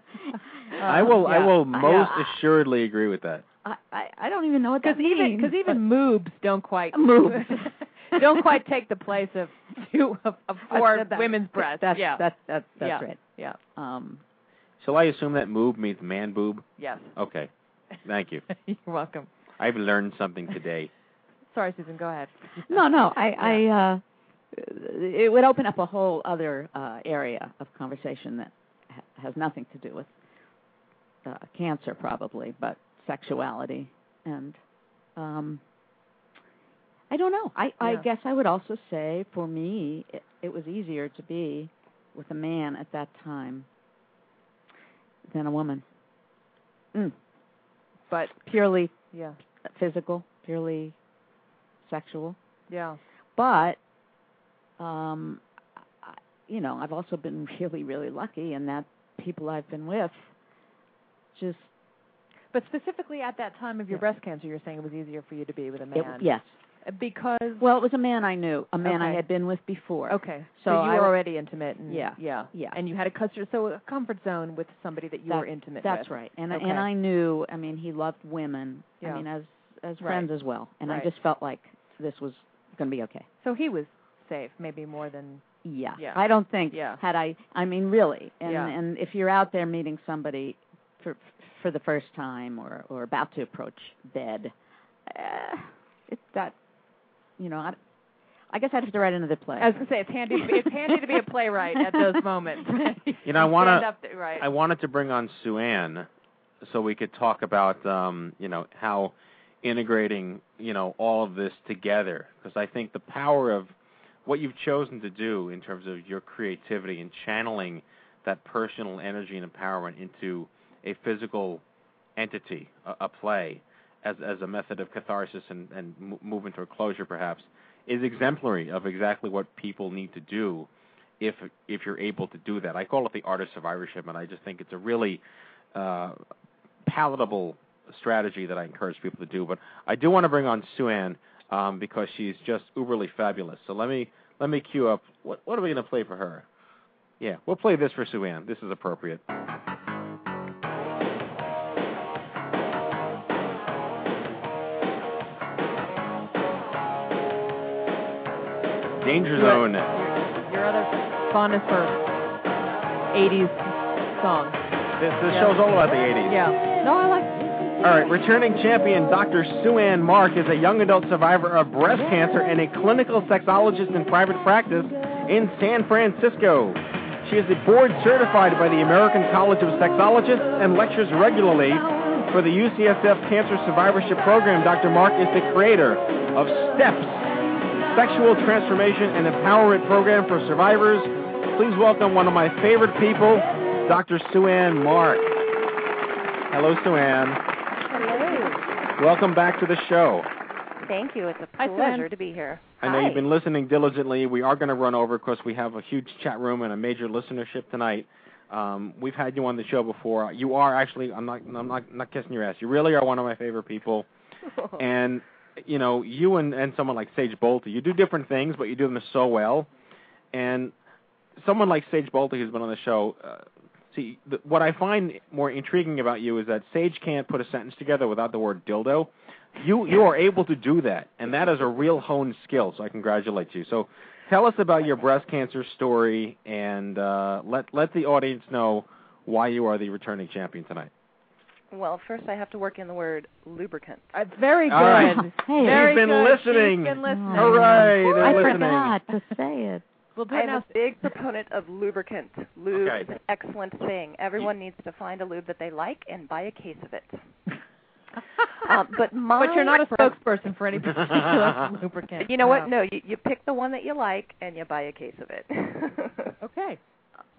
I will. I yeah. will I- most yeah. assuredly agree with that. I, I, I don't even know what that Because even means. because even moobs don't quite Moobs. don't quite take the place of two of, of four That- that- women's breasts. That's yeah. that's that's that's yeah. right. Yeah. Um, Shall I assume that moob means man boob? Yes. Okay. Thank you. You're welcome. I've learned something today. Sorry, Susan. Go ahead. no, no, I, I, uh, it would open up a whole other uh, area of conversation that ha- has nothing to do with uh, cancer, probably, but sexuality and. Um, I don't know. I, I guess I would also say for me, it, it was easier to be with a man at that time than a woman. Mm. But Purely yeah. physical, purely sexual. Yeah. But um I, you know, I've also been really really lucky in that people I've been with just But specifically at that time of your Yeah. breast cancer, you're saying it was easier for you to be with a man. it, yes. Because Well, it was a man I knew, a man I had been with before. okay, So so, you I were already intimate. And, Yeah. Yeah. Yeah. And you had a custom, so a comfort zone with somebody that you That- were intimate with That's with. right. And Okay. and I knew, I mean, he loved women. Yeah. I mean, as as Right. friends as well. And I just felt like this was going to be okay. So he was safe, maybe more than. Yeah. Yeah. I don't think Yeah. had I I mean really. And Yeah. and if you're out there meeting somebody for for the first time or or about to approach bed, uh, it's that you know, I I guess I'd have to write another play. I was gonna say it's handy. To be, it's handy to be a playwright at those moments. You know, I want there, right. to. I wanted to bring on SueAnn so we could talk about, um, you know, how integrating, you know, all of this together. Because I think the power of what you've chosen to do in terms of your creativity and channeling that personal energy and empowerment into a physical entity, a, a play, as as a method of catharsis and and mo- movement or closure, perhaps, is exemplary of exactly what people need to do if if you're able to do that. I call it the art of survivorship, and I just think it's a really uh, palatable strategy that I encourage people to do. But I do want to bring on SueAnn um, because she's just uberly fabulous. So let me let me cue up. What what are we going to play for her? Yeah, we'll play this for SueAnn. This is appropriate. Danger Zone. Your other fondness for '80s songs. This, this show's all about the 80s. Yeah. No, I like. All right, returning champion Dr. SueAnn Mark is a young adult survivor of breast cancer and a clinical sexologist in private practice in San Francisco. She is board certified by the American College of Sexologists and lectures regularly for the UCSF Cancer Survivorship Program. Dr. Mark is the creator of STEPS, Sexual Transformation and Empowerment Program for Survivors. Please welcome one of my favorite people, Dr. SueAnn Mark. Hello, SueAnn. Hello. Welcome back to the show. Thank you. It's a Hi, pleasure to be here. I know Hi. you've been listening diligently. We are going to run over because we have a huge chat room and a major listenership tonight. Um, we've had you on the show before. You are actually, I'm not, I'm not, not kissing your ass. You really are one of my favorite people. And you know, you and and someone like Sage Bolte, you do different things, but you do them so well. And someone like Sage Bolte, who's been on the show, uh, see, the, what I find more intriguing about you is that Sage can't put a sentence together without the word dildo. You you are able to do that, and that is a real honed skill. So I congratulate you. So tell us about your breast cancer story, and uh, let let the audience know why you are the returning champion tonight. Well, first I have to work in the word lubricant. Uh, very good. All right. Hey, Very You've been good. listening. She's been listening. Hooray! They're I listening. forgot to say it. We'll do I it am a big proponent of lubricant. Lube Okay. is an excellent thing. Everyone needs to find a lube that they like and buy a case of it. um, but my But you're not a spokesperson for any particular lubricant. You know what? No, you, you pick the one that you like and you buy a case of it. Okay.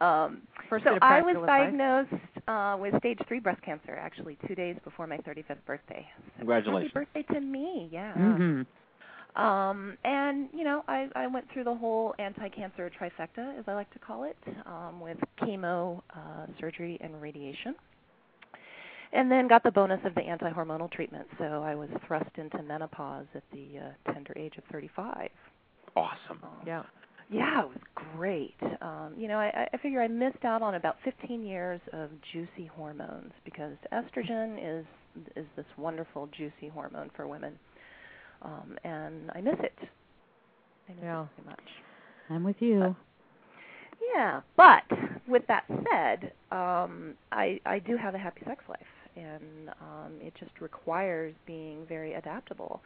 Um, First so I was advice. diagnosed uh, with stage three breast cancer actually two days before my 35th birthday. So Congratulations. Happy birthday to me! Yeah. hmm Um, and you know, I, I went through the whole anti-cancer trifecta, as I like to call it, um, with chemo, uh, surgery, and radiation. And then got the bonus of the anti-hormonal treatment, so I was thrust into menopause at the uh, tender age of 35. Awesome. Yeah. Yeah, it was great. Um, you know, I, I figure I missed out on about 15 years of juicy hormones because estrogen is is this wonderful juicy hormone for women, um, and I miss it. I miss Yeah. it very much. I'm with you. Yeah, but with that said, um, I I do have a happy sex life, and um, it just requires being very adaptable.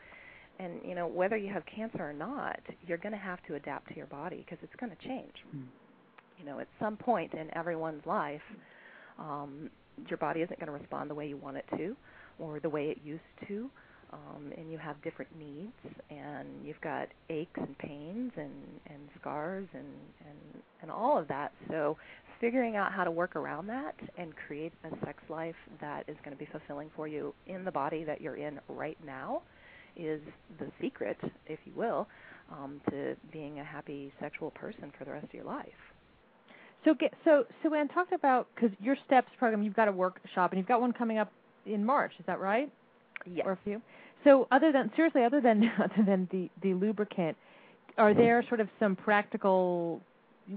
And you know, whether you have cancer or not, you're going to have to adapt to your body because it's going to change. Mm. You know, at some point in everyone's life, um, your body isn't going to respond the way you want it to, or the way it used to. Um, and you have different needs, and you've got aches and pains, and and scars, and and and all of that. So, figuring out how to work around that and create a sex life that is going to be fulfilling for you in the body that you're in right now is the secret, if you will, um, to being a happy sexual person for the rest of your life. So get so so Ann talked about because your steps program you've got a workshop and you've got one coming up in March is that right? Yes. or a few? So other than seriously other than other than the the lubricant are there sort of some practical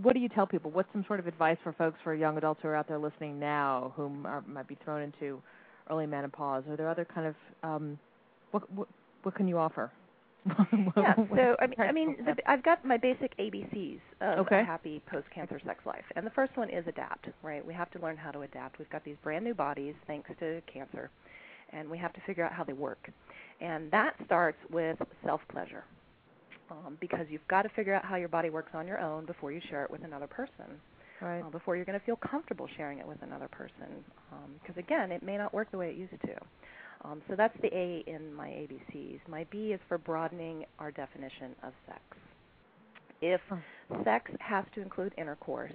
what do you tell people? What's some sort of advice for folks for young adults who are out there listening now who are, might be thrown into early menopause? Are there other kind of um what what what can you offer yeah. So I mean, I mean the, I've got my basic ABCs of Okay. a happy post-cancer sex life, and the first one is adapt. Right? We have to learn how to adapt. We've got these brand new bodies thanks to cancer, and we have to figure out how they work. And that starts with self-pleasure, um, because you've got to figure out how your body works on your own before you share it with another person. right uh, before you're going to feel comfortable sharing it with another person. Because again, it may not work the way it used to. Um, so that's the A in my ABCs. My B is for broadening our definition of sex. If sex has to include intercourse,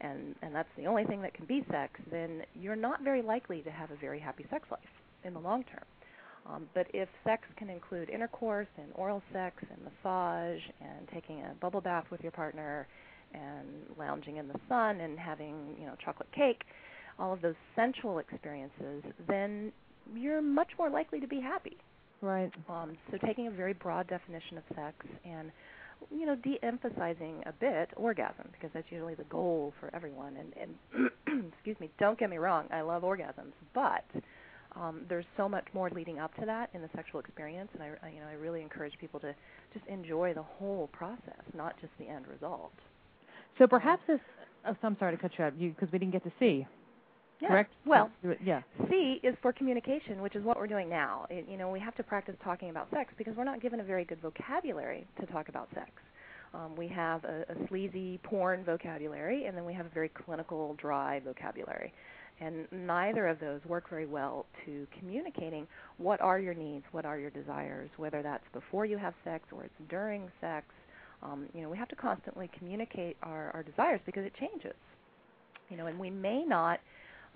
and and that's the only thing that can be sex, then you're not very likely to have a very happy sex life in the long term. Um, but if sex can include intercourse and oral sex and massage and taking a bubble bath with your partner and lounging in the sun and having you know chocolate cake, all of those sensual experiences, then you're much more likely to be happy. right Um, so taking a very broad definition of sex and you know de-emphasizing a bit orgasm because that's usually the goal for everyone. And, and excuse me, don't get me wrong, I love orgasms, but um, there's so much more leading up to that in the sexual experience, and I, I you know I really encourage people to just enjoy the whole process, not just the end result. So perhaps this. Oh, so I'm sorry to cut you out, you because we didn't get to see. Yeah. correct? Well, yeah. C is for communication, which is what we're doing now. It, you know, we have to practice talking about sex because we're not given a very good vocabulary to talk about sex. Um, we have a, a sleazy porn vocabulary, and then we have a very clinical, dry vocabulary. And neither of those work very well to communicating what are your needs, what are your desires, whether that's before you have sex or it's during sex. Um, you know, we have to constantly communicate our, our desires because it changes. You know, and we may not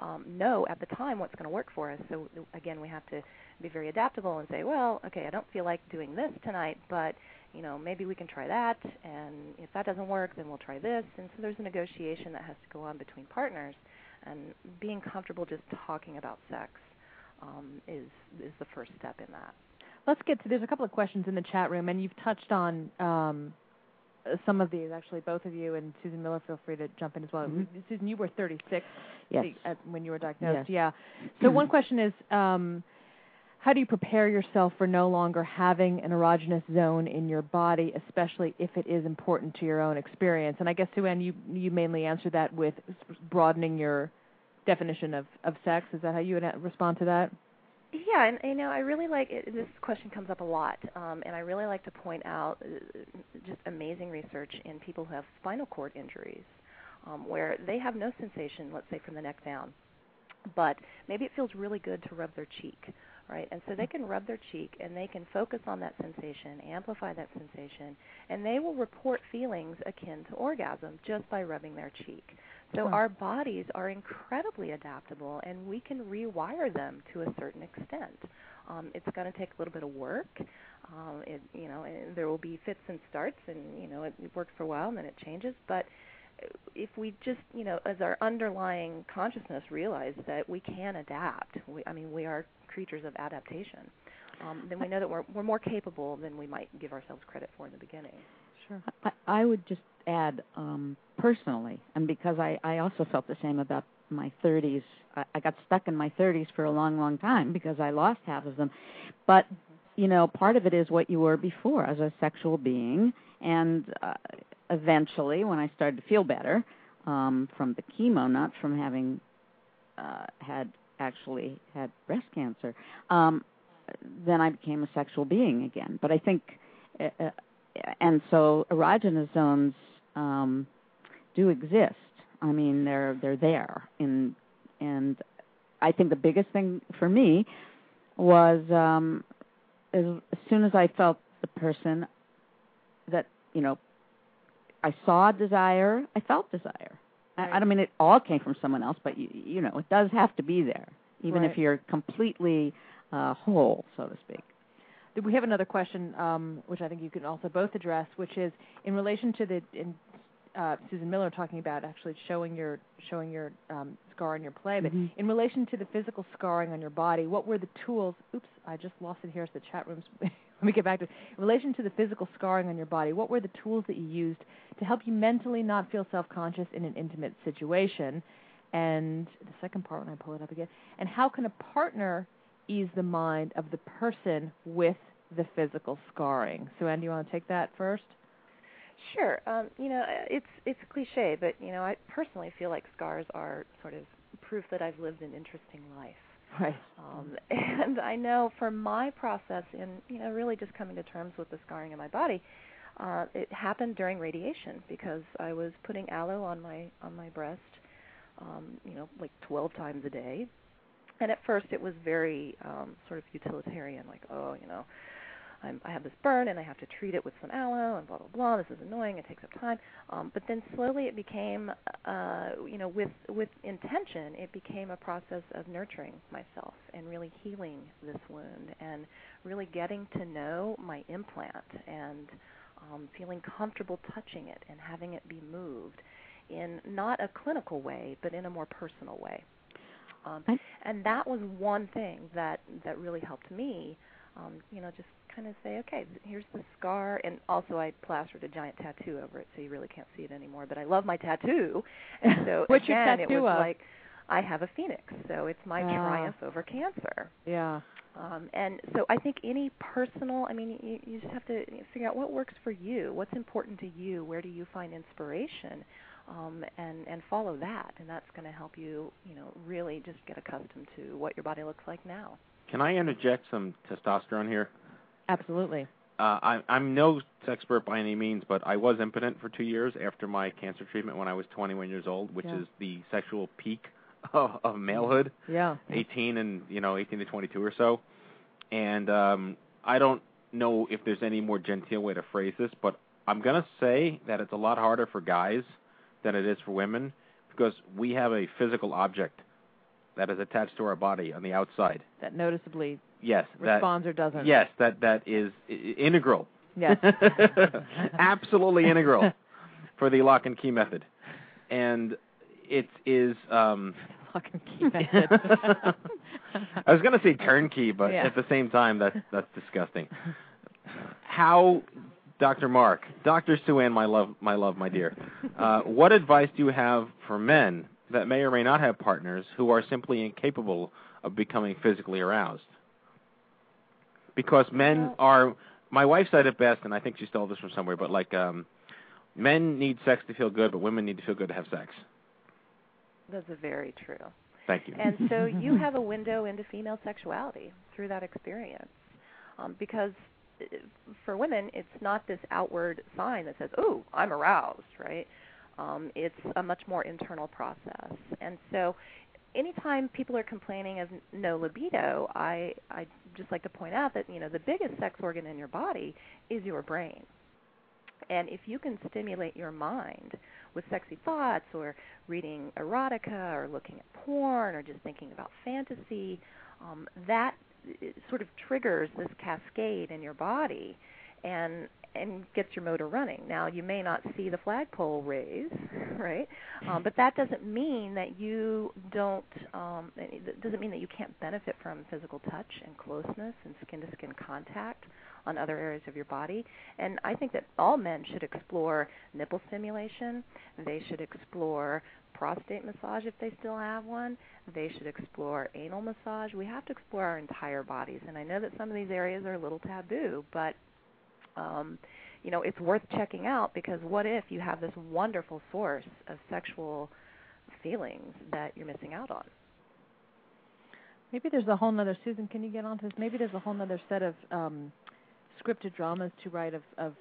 um, know at the time what's going to work for us. So again, we have to be very adaptable and say, well, okay, I don't feel like doing this tonight, but you know, maybe we can try that, and if that doesn't work, then we'll try this. And so there's a negotiation that has to go on between partners, and being comfortable just talking about sex um, is is the first step in that. Let's get to. There's a couple of questions in the chat room, and you've touched on um, some of these. Actually, both of you and Susan Miller, feel free to jump in as well. Mhm. Susan, you were 36 Yes. at, when you were diagnosed. Yes. Yeah. So one question is, um, how do you prepare yourself for no longer having an erogenous zone in your body, especially if it is important to your own experience? And I guess SueAnn, you you mainly answered that with broadening your definition of of sex. Is that how you would respond to that? Yeah, and you know, I really like it, this question comes up a lot, um, and I really like to point out uh, just amazing research in people who have spinal cord injuries, um, where they have no sensation, let's say from the neck down, but maybe it feels really good to rub their cheek, right? And so they can rub their cheek and they can focus on that sensation, amplify that sensation, and they will report feelings akin to orgasm just by rubbing their cheek. So Huh. our bodies are incredibly adaptable, and we can rewire them to a certain extent. Um, it's going to take a little bit of work. Um, it, you know, and there will be fits and starts, and you know, it, it works for a while, and then it changes. But if we just, you know, as our underlying consciousness realize that we can adapt, we, I mean, we are creatures of adaptation. Um, then we know that we're we're more capable than we might give ourselves credit for in the beginning. Sure. I, I would just add um, personally, and because I, I also felt the same about my 30s. I, I got stuck in my 30s for a long, long time because I lost half of them. But you know, part of it is what you were before as a sexual being, and uh, eventually, when I started to feel better um, from the chemo, not from having uh, had actually had breast cancer, um, then I became a sexual being again. But I think. Uh, uh, and so erogenous zones um, do exist. I mean, they're they're there, in, and I think the biggest thing for me was um, as, as soon as I felt the person that you know I saw desire, I felt desire. I, I don't mean it all came from someone else, but you, you know it does have to be there, even Right. if you're completely uh, whole, so to speak. We have another question, um, which I think you can also both address, which is in relation to the in, uh, Susan Miller talking about actually showing your showing your um, scar on your play, but Mhm. in relation to the physical scarring on your body, what were the tools? Oops, I just lost it here. As the chat rooms. Let me get back to. In relation to the physical scarring on your body, what were the tools that you used to help you mentally not feel self-conscious in an intimate situation? And the second part, when I pull it up again, and how can a partner ease the mind of the person with the physical scarring? So, Anne, do you want to take that first? Sure. Um, you know, it's it's cliche, but you know, I personally feel like scars are sort of proof that I've lived an interesting life. Right. Um, and I know for my process in you know really just coming to terms with the scarring in my body, uh, it happened during radiation because I was putting aloe on my on my breast, um, you know, like 12 times a day. And at first it was very um, sort of utilitarian, like oh you know, I'm, I have this burn and I have to treat it with some aloe and blah blah blah. This is annoying. It takes up time. Um, but then slowly it became, uh, you know, with with intention, it became a process of nurturing myself and really healing this wound and really getting to know my implant and um, feeling comfortable touching it and having it be moved in not a clinical way, but in a more personal way. Um, and that was one thing that that really helped me um, you know, just kind of say, okay, here's the scar, and also I plastered a giant tattoo over it, so you really can't see it anymore. But I love my tattoo, and so What's your again, it tattoo was of? like I have a phoenix, so it's my Ah. triumph over cancer. Yeah. Um, and so I think any personal, I mean, you, you just have to figure out what works for you, what's important to you, where do you find inspiration, um, and and follow that, and that's going to help you, you know, really just get accustomed to what your body looks like now. Can I interject some testosterone here? Absolutely. Uh, I, I'm no expert by any means, but I was impotent for two years after my cancer treatment when I was 21 years old, which Yeah. is the sexual peak of, of malehood. Yeah. 18 and you know 18 to 22 or so. And um, I don't know if there's any more genteel way to phrase this, but I'm gonna say that it's a lot harder for guys than it is for women because we have a physical object that is attached to our body on the outside. That noticeably Yes, that responds or doesn't. yes, that that is integral. Yes. Absolutely integral for the lock and key method. And it is um Lock and key method. I was going to say turnkey, but Yeah. at the same time, that's that's disgusting. How, Dr. Mark, Dr. SueAnn, my love, my love, my dear, uh, what advice do you have for men that may or may not have partners who are simply incapable of becoming physically aroused? Because men are. My wife said it best, and I think she stole this from somewhere. But like, um, men need sex to feel good, but women need to feel good to have sex. That's very true. Thank you. And so you have a window into female sexuality through that experience. Um, because uh, for women, it's not this outward sign that says, "Oh, I'm aroused," right? Um, it's a much more internal process. And so, anytime people are complaining of no libido, I I just like to point out that you know the biggest sex organ in your body is your brain. And if you can stimulate your mind with sexy thoughts or reading erotica or looking at porn or just thinking about fantasy, um, that sort of triggers this cascade in your body and and gets your motor running. Now you may not see the flagpole raise, right? Um, but that doesn't mean that you don't. Um, it doesn't mean that you can't benefit from physical touch and closeness and skin to skin contact on other areas of your body. And I think that all men should explore nipple stimulation. They should explore prostate massage if they still have one. They should explore anal massage. We have to explore our entire bodies. And I know that some of these areas are a little taboo, but um, you know, it's worth checking out because what if you have this wonderful source of sexual feelings that you're missing out on? Maybe there's a whole nother Susan, can you get onto this? Maybe there's a whole nother set of um scripted dramas to write of of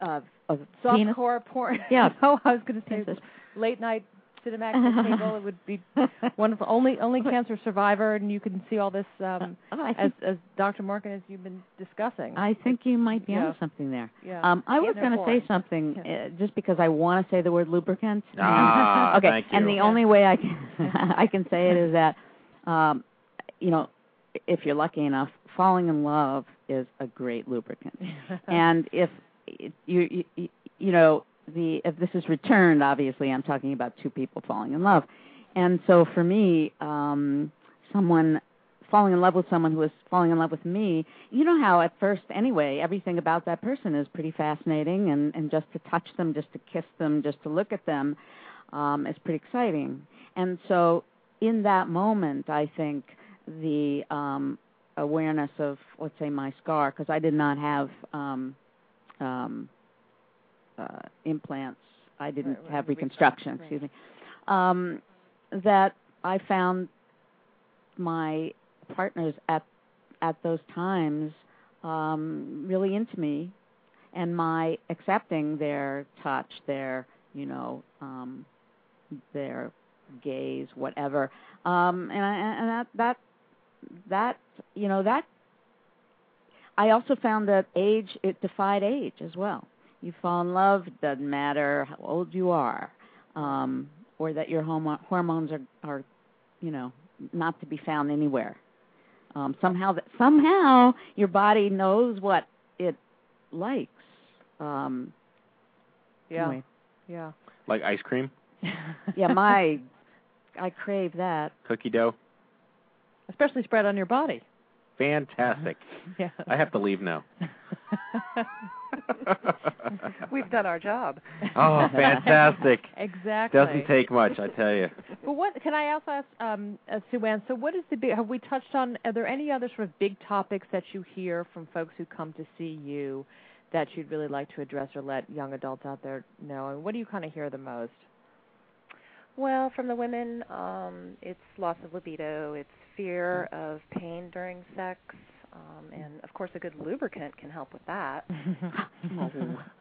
of, Of soft penis? core porn. Yeah. oh, I was gonna say Princess. late night Cinemax cable. It would be wonderful. Only only cancer survivor and you can see all this um Oh, as as Dr. Morgan as you've been discussing. I think you might be Yeah. onto something there. yeah. Um, I was going to say something uh, just because I want to say the word lubricant. Ah, okay, thank and you. the only way I can I can say it is that, um, you know, if you're lucky enough, falling in love is a great lubricant. and if it- you, you you know the if this is returned, obviously I'm talking about two people falling in love, and so for me, um, someone falling in love with someone who is falling in love with me, you know how at first anyway, everything about that person is pretty fascinating and, and just to touch them, just to kiss them, just to look at them um, is pretty exciting. And so in that moment, I think the um, awareness of, let's say, my scar, because I did not have um, um, uh, implants, I didn't Right, have reconstruction, excuse me, um, that I found my partners at at those times um really into me and my accepting their touch their you know um their gaze whatever. Um and I, and that that that you know that I also found that age it defied age as well you fall in love it doesn't matter how old you are um or that your homo- hormones are are you know not to be found anywhere um, somehow that somehow your body knows what it likes. Um, yeah. anyway. Yeah. Like ice cream, yeah, my I crave that. cookie dough. Especially spread on your body. Fantastic. Yeah. I have to leave now. We've done our job. Oh, fantastic. Exactly. Doesn't take much, I tell you. But what can I also ask, um, uh, SueAnn? So, what is the big? Have we touched on? Are there any other sort of big topics that you hear from folks who come to see you that you'd really like to address or let young adults out there know? And what do you kind of hear the most? Well, from the women, um, it's loss of libido, it's fear of pain during sex, um, and of course, a good lubricant can help with that.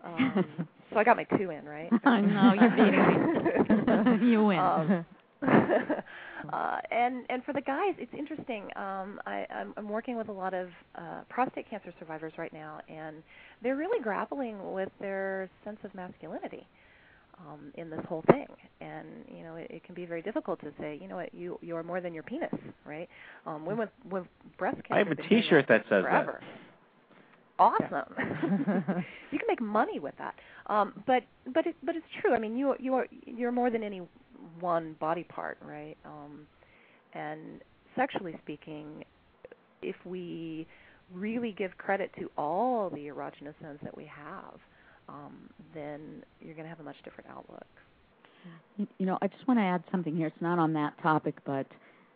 um, so I got my two in, right? I know, you're beating me. You win. Um, uh, and and for the guys, it's interesting. Um, I, I'm, I'm working with a lot of uh, prostate cancer survivors right now, and they're really grappling with their sense of masculinity um, in this whole thing. And you know, it, it can be very difficult to say, you know what, you you are more than your penis, right? Um, women with, with breast cancer. I have a T-shirt that says forever. Awesome. you can make money with that. Um, but but it but it's true. I mean, you you are you're more than any one body part, right? Um, and sexually speaking, if we really give credit to all the erogenous zones that we have, um, then you're going to have a much different outlook. You- You know, I just want to add something here. It's not on that topic, but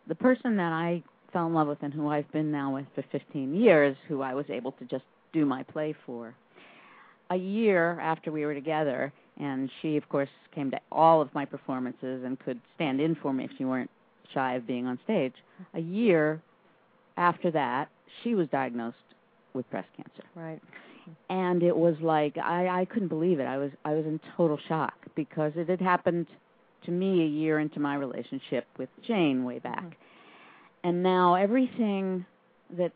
the person that I fell in love with and who I've been now with for 15 years, who I was able to just do my play for, a year after we were together, and she, of course, came to all of my performances and could stand in for me if she weren't shy of being on stage. A year after that, she was diagnosed with breast cancer Right. And it was like I I couldn't believe it. I was I was in total shock because it had happened to me a year into my relationship with Jane way back. And now everything that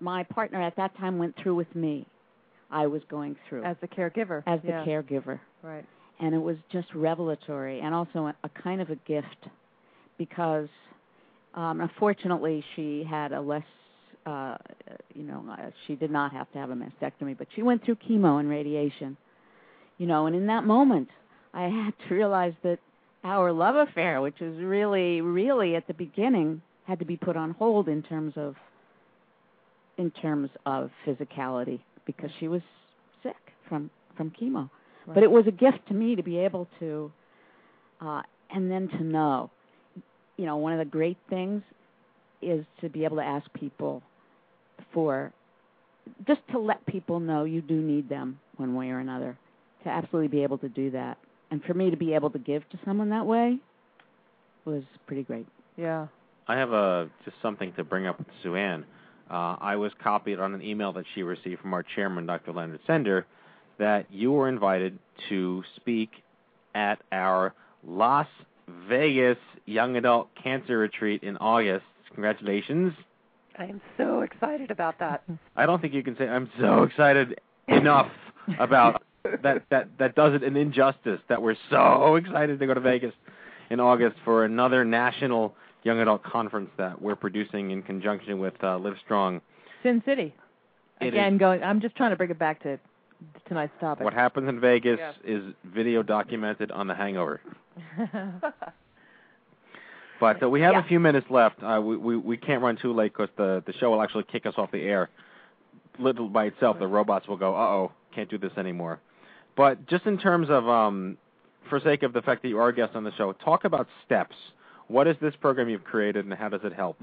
my partner at that time went through with me, I was going through As the caregiver. as the yeah. caregiver. Right. And it was just revelatory and also a, a kind of a gift because um unfortunately she had a less uh you know she did not have to have a mastectomy but she went through chemo and radiation you know and in that moment i had to realize that our love affair which was really really at the beginning had to be put on hold in terms of in terms of physicality because she was sick from from chemo. But it was a gift to me to be able to uh and then to know. You know one of the great things is to be able to ask people for just to let people know you do need them one way or another to absolutely be able to do that and for me to be able to give to someone that way was pretty great Yeah. I have a just something to bring up with SueAnn. Uh, I was copied on an email that she received from our chairman, Dr. Leonard Sender, that you were invited to speak at our Las Vegas Young Adult Cancer Retreat in August. Congratulations. I am so excited about that. I don't think you can say I'm so excited enough about that that that does it an injustice that we're so excited to go to Vegas in August for another national young adult conference that we're producing in conjunction with uh, Livestrong. Sin City. It Again, is- going. I'm just trying to bring it back to tonight's topic. What happens in Vegas Yeah. is video documented on The Hangover. But uh, we have Yeah. a few minutes left. Uh, we, we we can't run too late because the the show will actually kick us off the air. Little by itself, the robots will go, "Uh oh, can't do this anymore." But just in terms of, um, for sake of the fact that you are a guest on the show, talk about steps. What is this program you've created, and how does it help?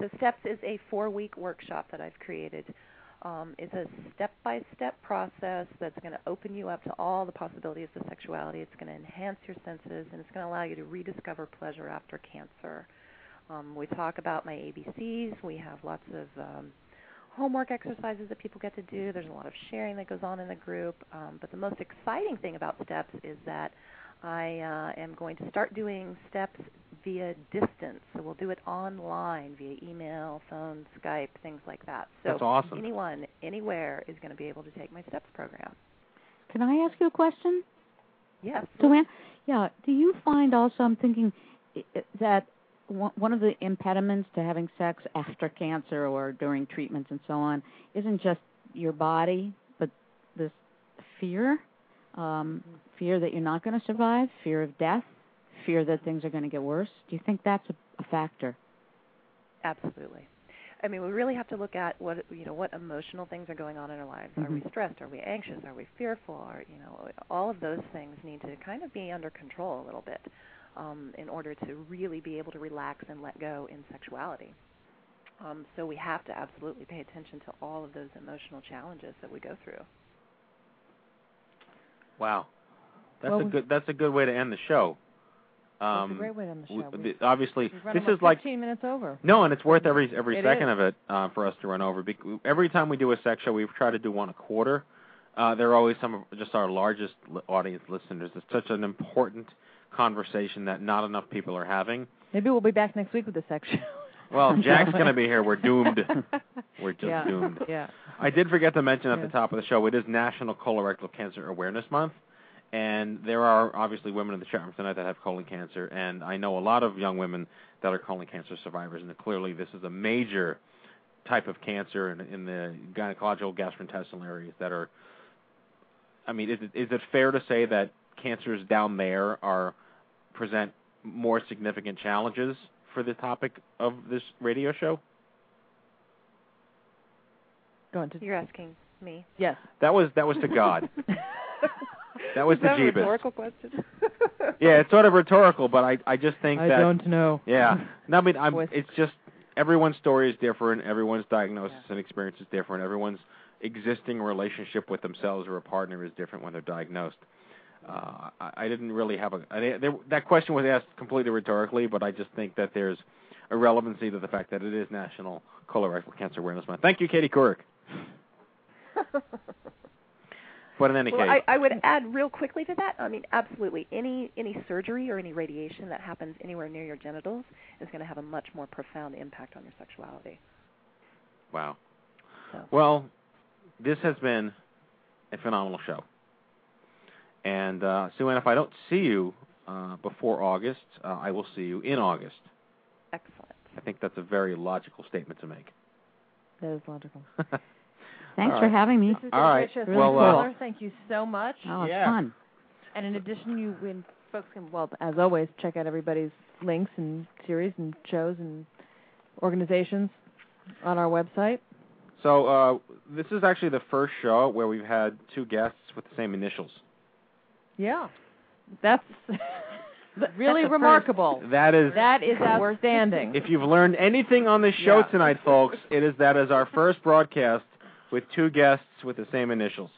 So STEPS is a four-week workshop that I've created. Um, it's a step-by-step process that's going to open you up to all the possibilities of sexuality. It's going to enhance your senses, and it's going to allow you to rediscover pleasure after cancer. Um, we talk about my ABCs. We have lots of um, homework exercises that people get to do. There's a lot of sharing that goes on in the group. Um, but the most exciting thing about STEPS is that I uh, am going to start doing steps via distance. So we'll do it online via email, phone, Skype, things like that. So That's awesome. anyone, anywhere is going to be able to take my steps program. can i ask you a question Yes. Joanne, yeah. Do you find also? I'm thinking i- i- that one one of the impediments to having sex after cancer or during treatments and so on isn't just your body, but this fear, um, fear that you're not going to survive, fear of death, fear that things are going to get worse. Do you think that's a, a factor? Absolutely. I mean, we really have to look at what you know what emotional things are going on in our lives. Are we Mhm. stressed? Are we anxious? Are we fearful? Are you know all of those things need to kind of be under control a little bit um, in order to really be able to relax and let go in sexuality. Um, so we have to absolutely pay attention to all of those emotional challenges that we go through. Wow, that's Well, a good that's a good way to end the show. Um, a great way end the show. We- the- obviously, this is like 15 minutes over. no, and it's worth every every It second is. of it uh, for us to run over. Bec- every time we do a sex show, we try to do one a quarter. Uh, they're always some of just our largest audience listeners. It's such an important conversation that not enough people are having. Maybe we'll be back next week with the sex show. Well, Jack's going to be here. We're doomed. We're just yeah. doomed. Yeah. I did forget to mention at Yeah. the top of the show, it is National Colorectal Cancer Awareness Month. And there are obviously women in the chat room tonight that have colon cancer, and I know a lot of young women that are colon cancer survivors, and clearly this is a major type of cancer in, in the gynecological gastrointestinal areas that are. I mean, is it, is it fair to say that cancers down there are present more significant challenges for the topic of this radio show? Go on to You're asking me. Yes. That was that was to God. That was Is the that a Jeebus. rhetorical question? Yeah, it's sort of rhetorical, but I I just think I that I don't know. yeah. No, I mean I'm it's just everyone's story is different, everyone's diagnosis and experience is different, everyone's existing relationship with themselves or a partner is different when they're diagnosed. Uh, I, I didn't really have a I, there, that question was asked completely rhetorically, but I just think that there's a relevancy to the fact that it is National Colorectal Cancer Awareness Month. Thank you, Katie Couric. But in any well, case, I, I would add real quickly to that. I mean, absolutely, any any surgery or any radiation that happens anywhere near your genitals is going to have a much more profound impact on your sexuality. Wow. So. Well, this has been a phenomenal show. And uh, SueAnn, if I don't see you uh, before August, uh, I will see you in August. Excellent. I think that's a very logical statement to make. That is logical. Thanks All for right. having me. This is All right. delicious. Well, uh, thank you so much. Oh, it's Yeah. fun. And in addition, you when folks can, well, as always, check out everybody's links and series and shows and organizations on our website. So uh, this is actually the first show where we've had two guests with the same initials. Yeah, that's really That's a remarkable. That is, That is outstanding. if you've learned anything on this show Yeah. tonight, folks, it is that is our first broadcast with two guests with the same initials.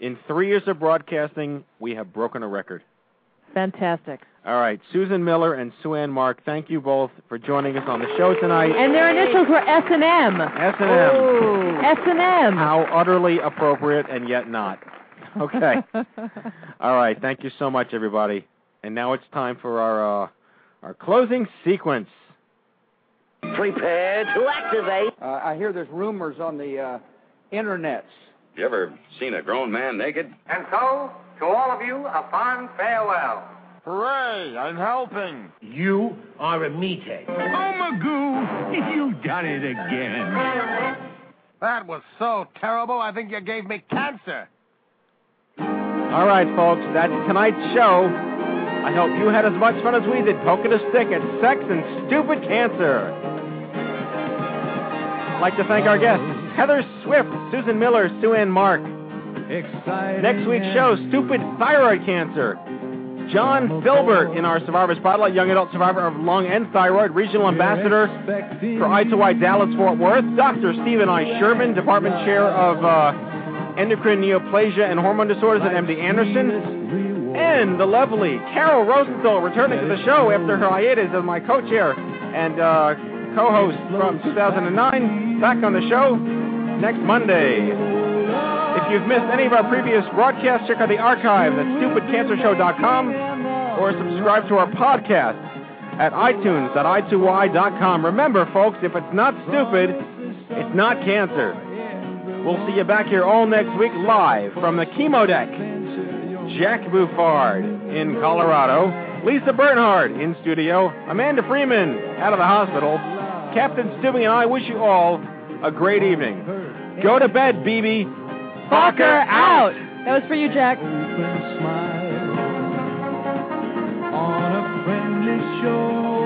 In three years of broadcasting, we have broken a record. Fantastic. All right, Susan Miller and SueAnn Mark, thank you both for joining us on the show tonight. And their initials were S and M. S and M. S and M. How utterly appropriate and yet not. Okay. All right, thank you so much, everybody. And now it's time for our uh, our closing sequence. Prepare to activate. Uh, I hear there's rumors on the uh, internets. You ever seen a grown man naked? And so, to all of you, a fond farewell. Hooray, I'm helping. You are a meathead. Oh, Magoo, you've done it again. That was so terrible, I think you gave me cancer. All right, folks, that's tonight's show. I hope you had as much fun as we did poking a stick at sex and stupid cancer. I'd like to thank our guests, Heather Swift, Susan Miller, SueAnn Mark. Next week's show, Stupid Thyroid Cancer. John Filbert in our Survivor Spotlight, young adult survivor of lung and thyroid, regional ambassador for I2Y Dallas Fort Worth. Dr. Steven I. Sherman, department chair of uh, endocrine neoplasia and hormone disorders at MD Anderson. And the lovely Carol Rosenthal returning to the show after her hiatus as my co-chair and uh, co-host from 2009. Back on the show next Monday. If you've missed any of our previous broadcasts, check out the archive at stupidcancershow.com or subscribe to our podcast at itunes.i2y.com. Remember, folks, if it's not stupid, it's not cancer. We'll see you back here all next week live from the chemo deck. Jack Buffard in Colorado, Lisa Bernhard in studio, Amanda Freeman out of the hospital. Captain Stewie and I wish you all a great evening. Go to bed, BB. Fuck her out. That was for you, Jack. On a friendly shore.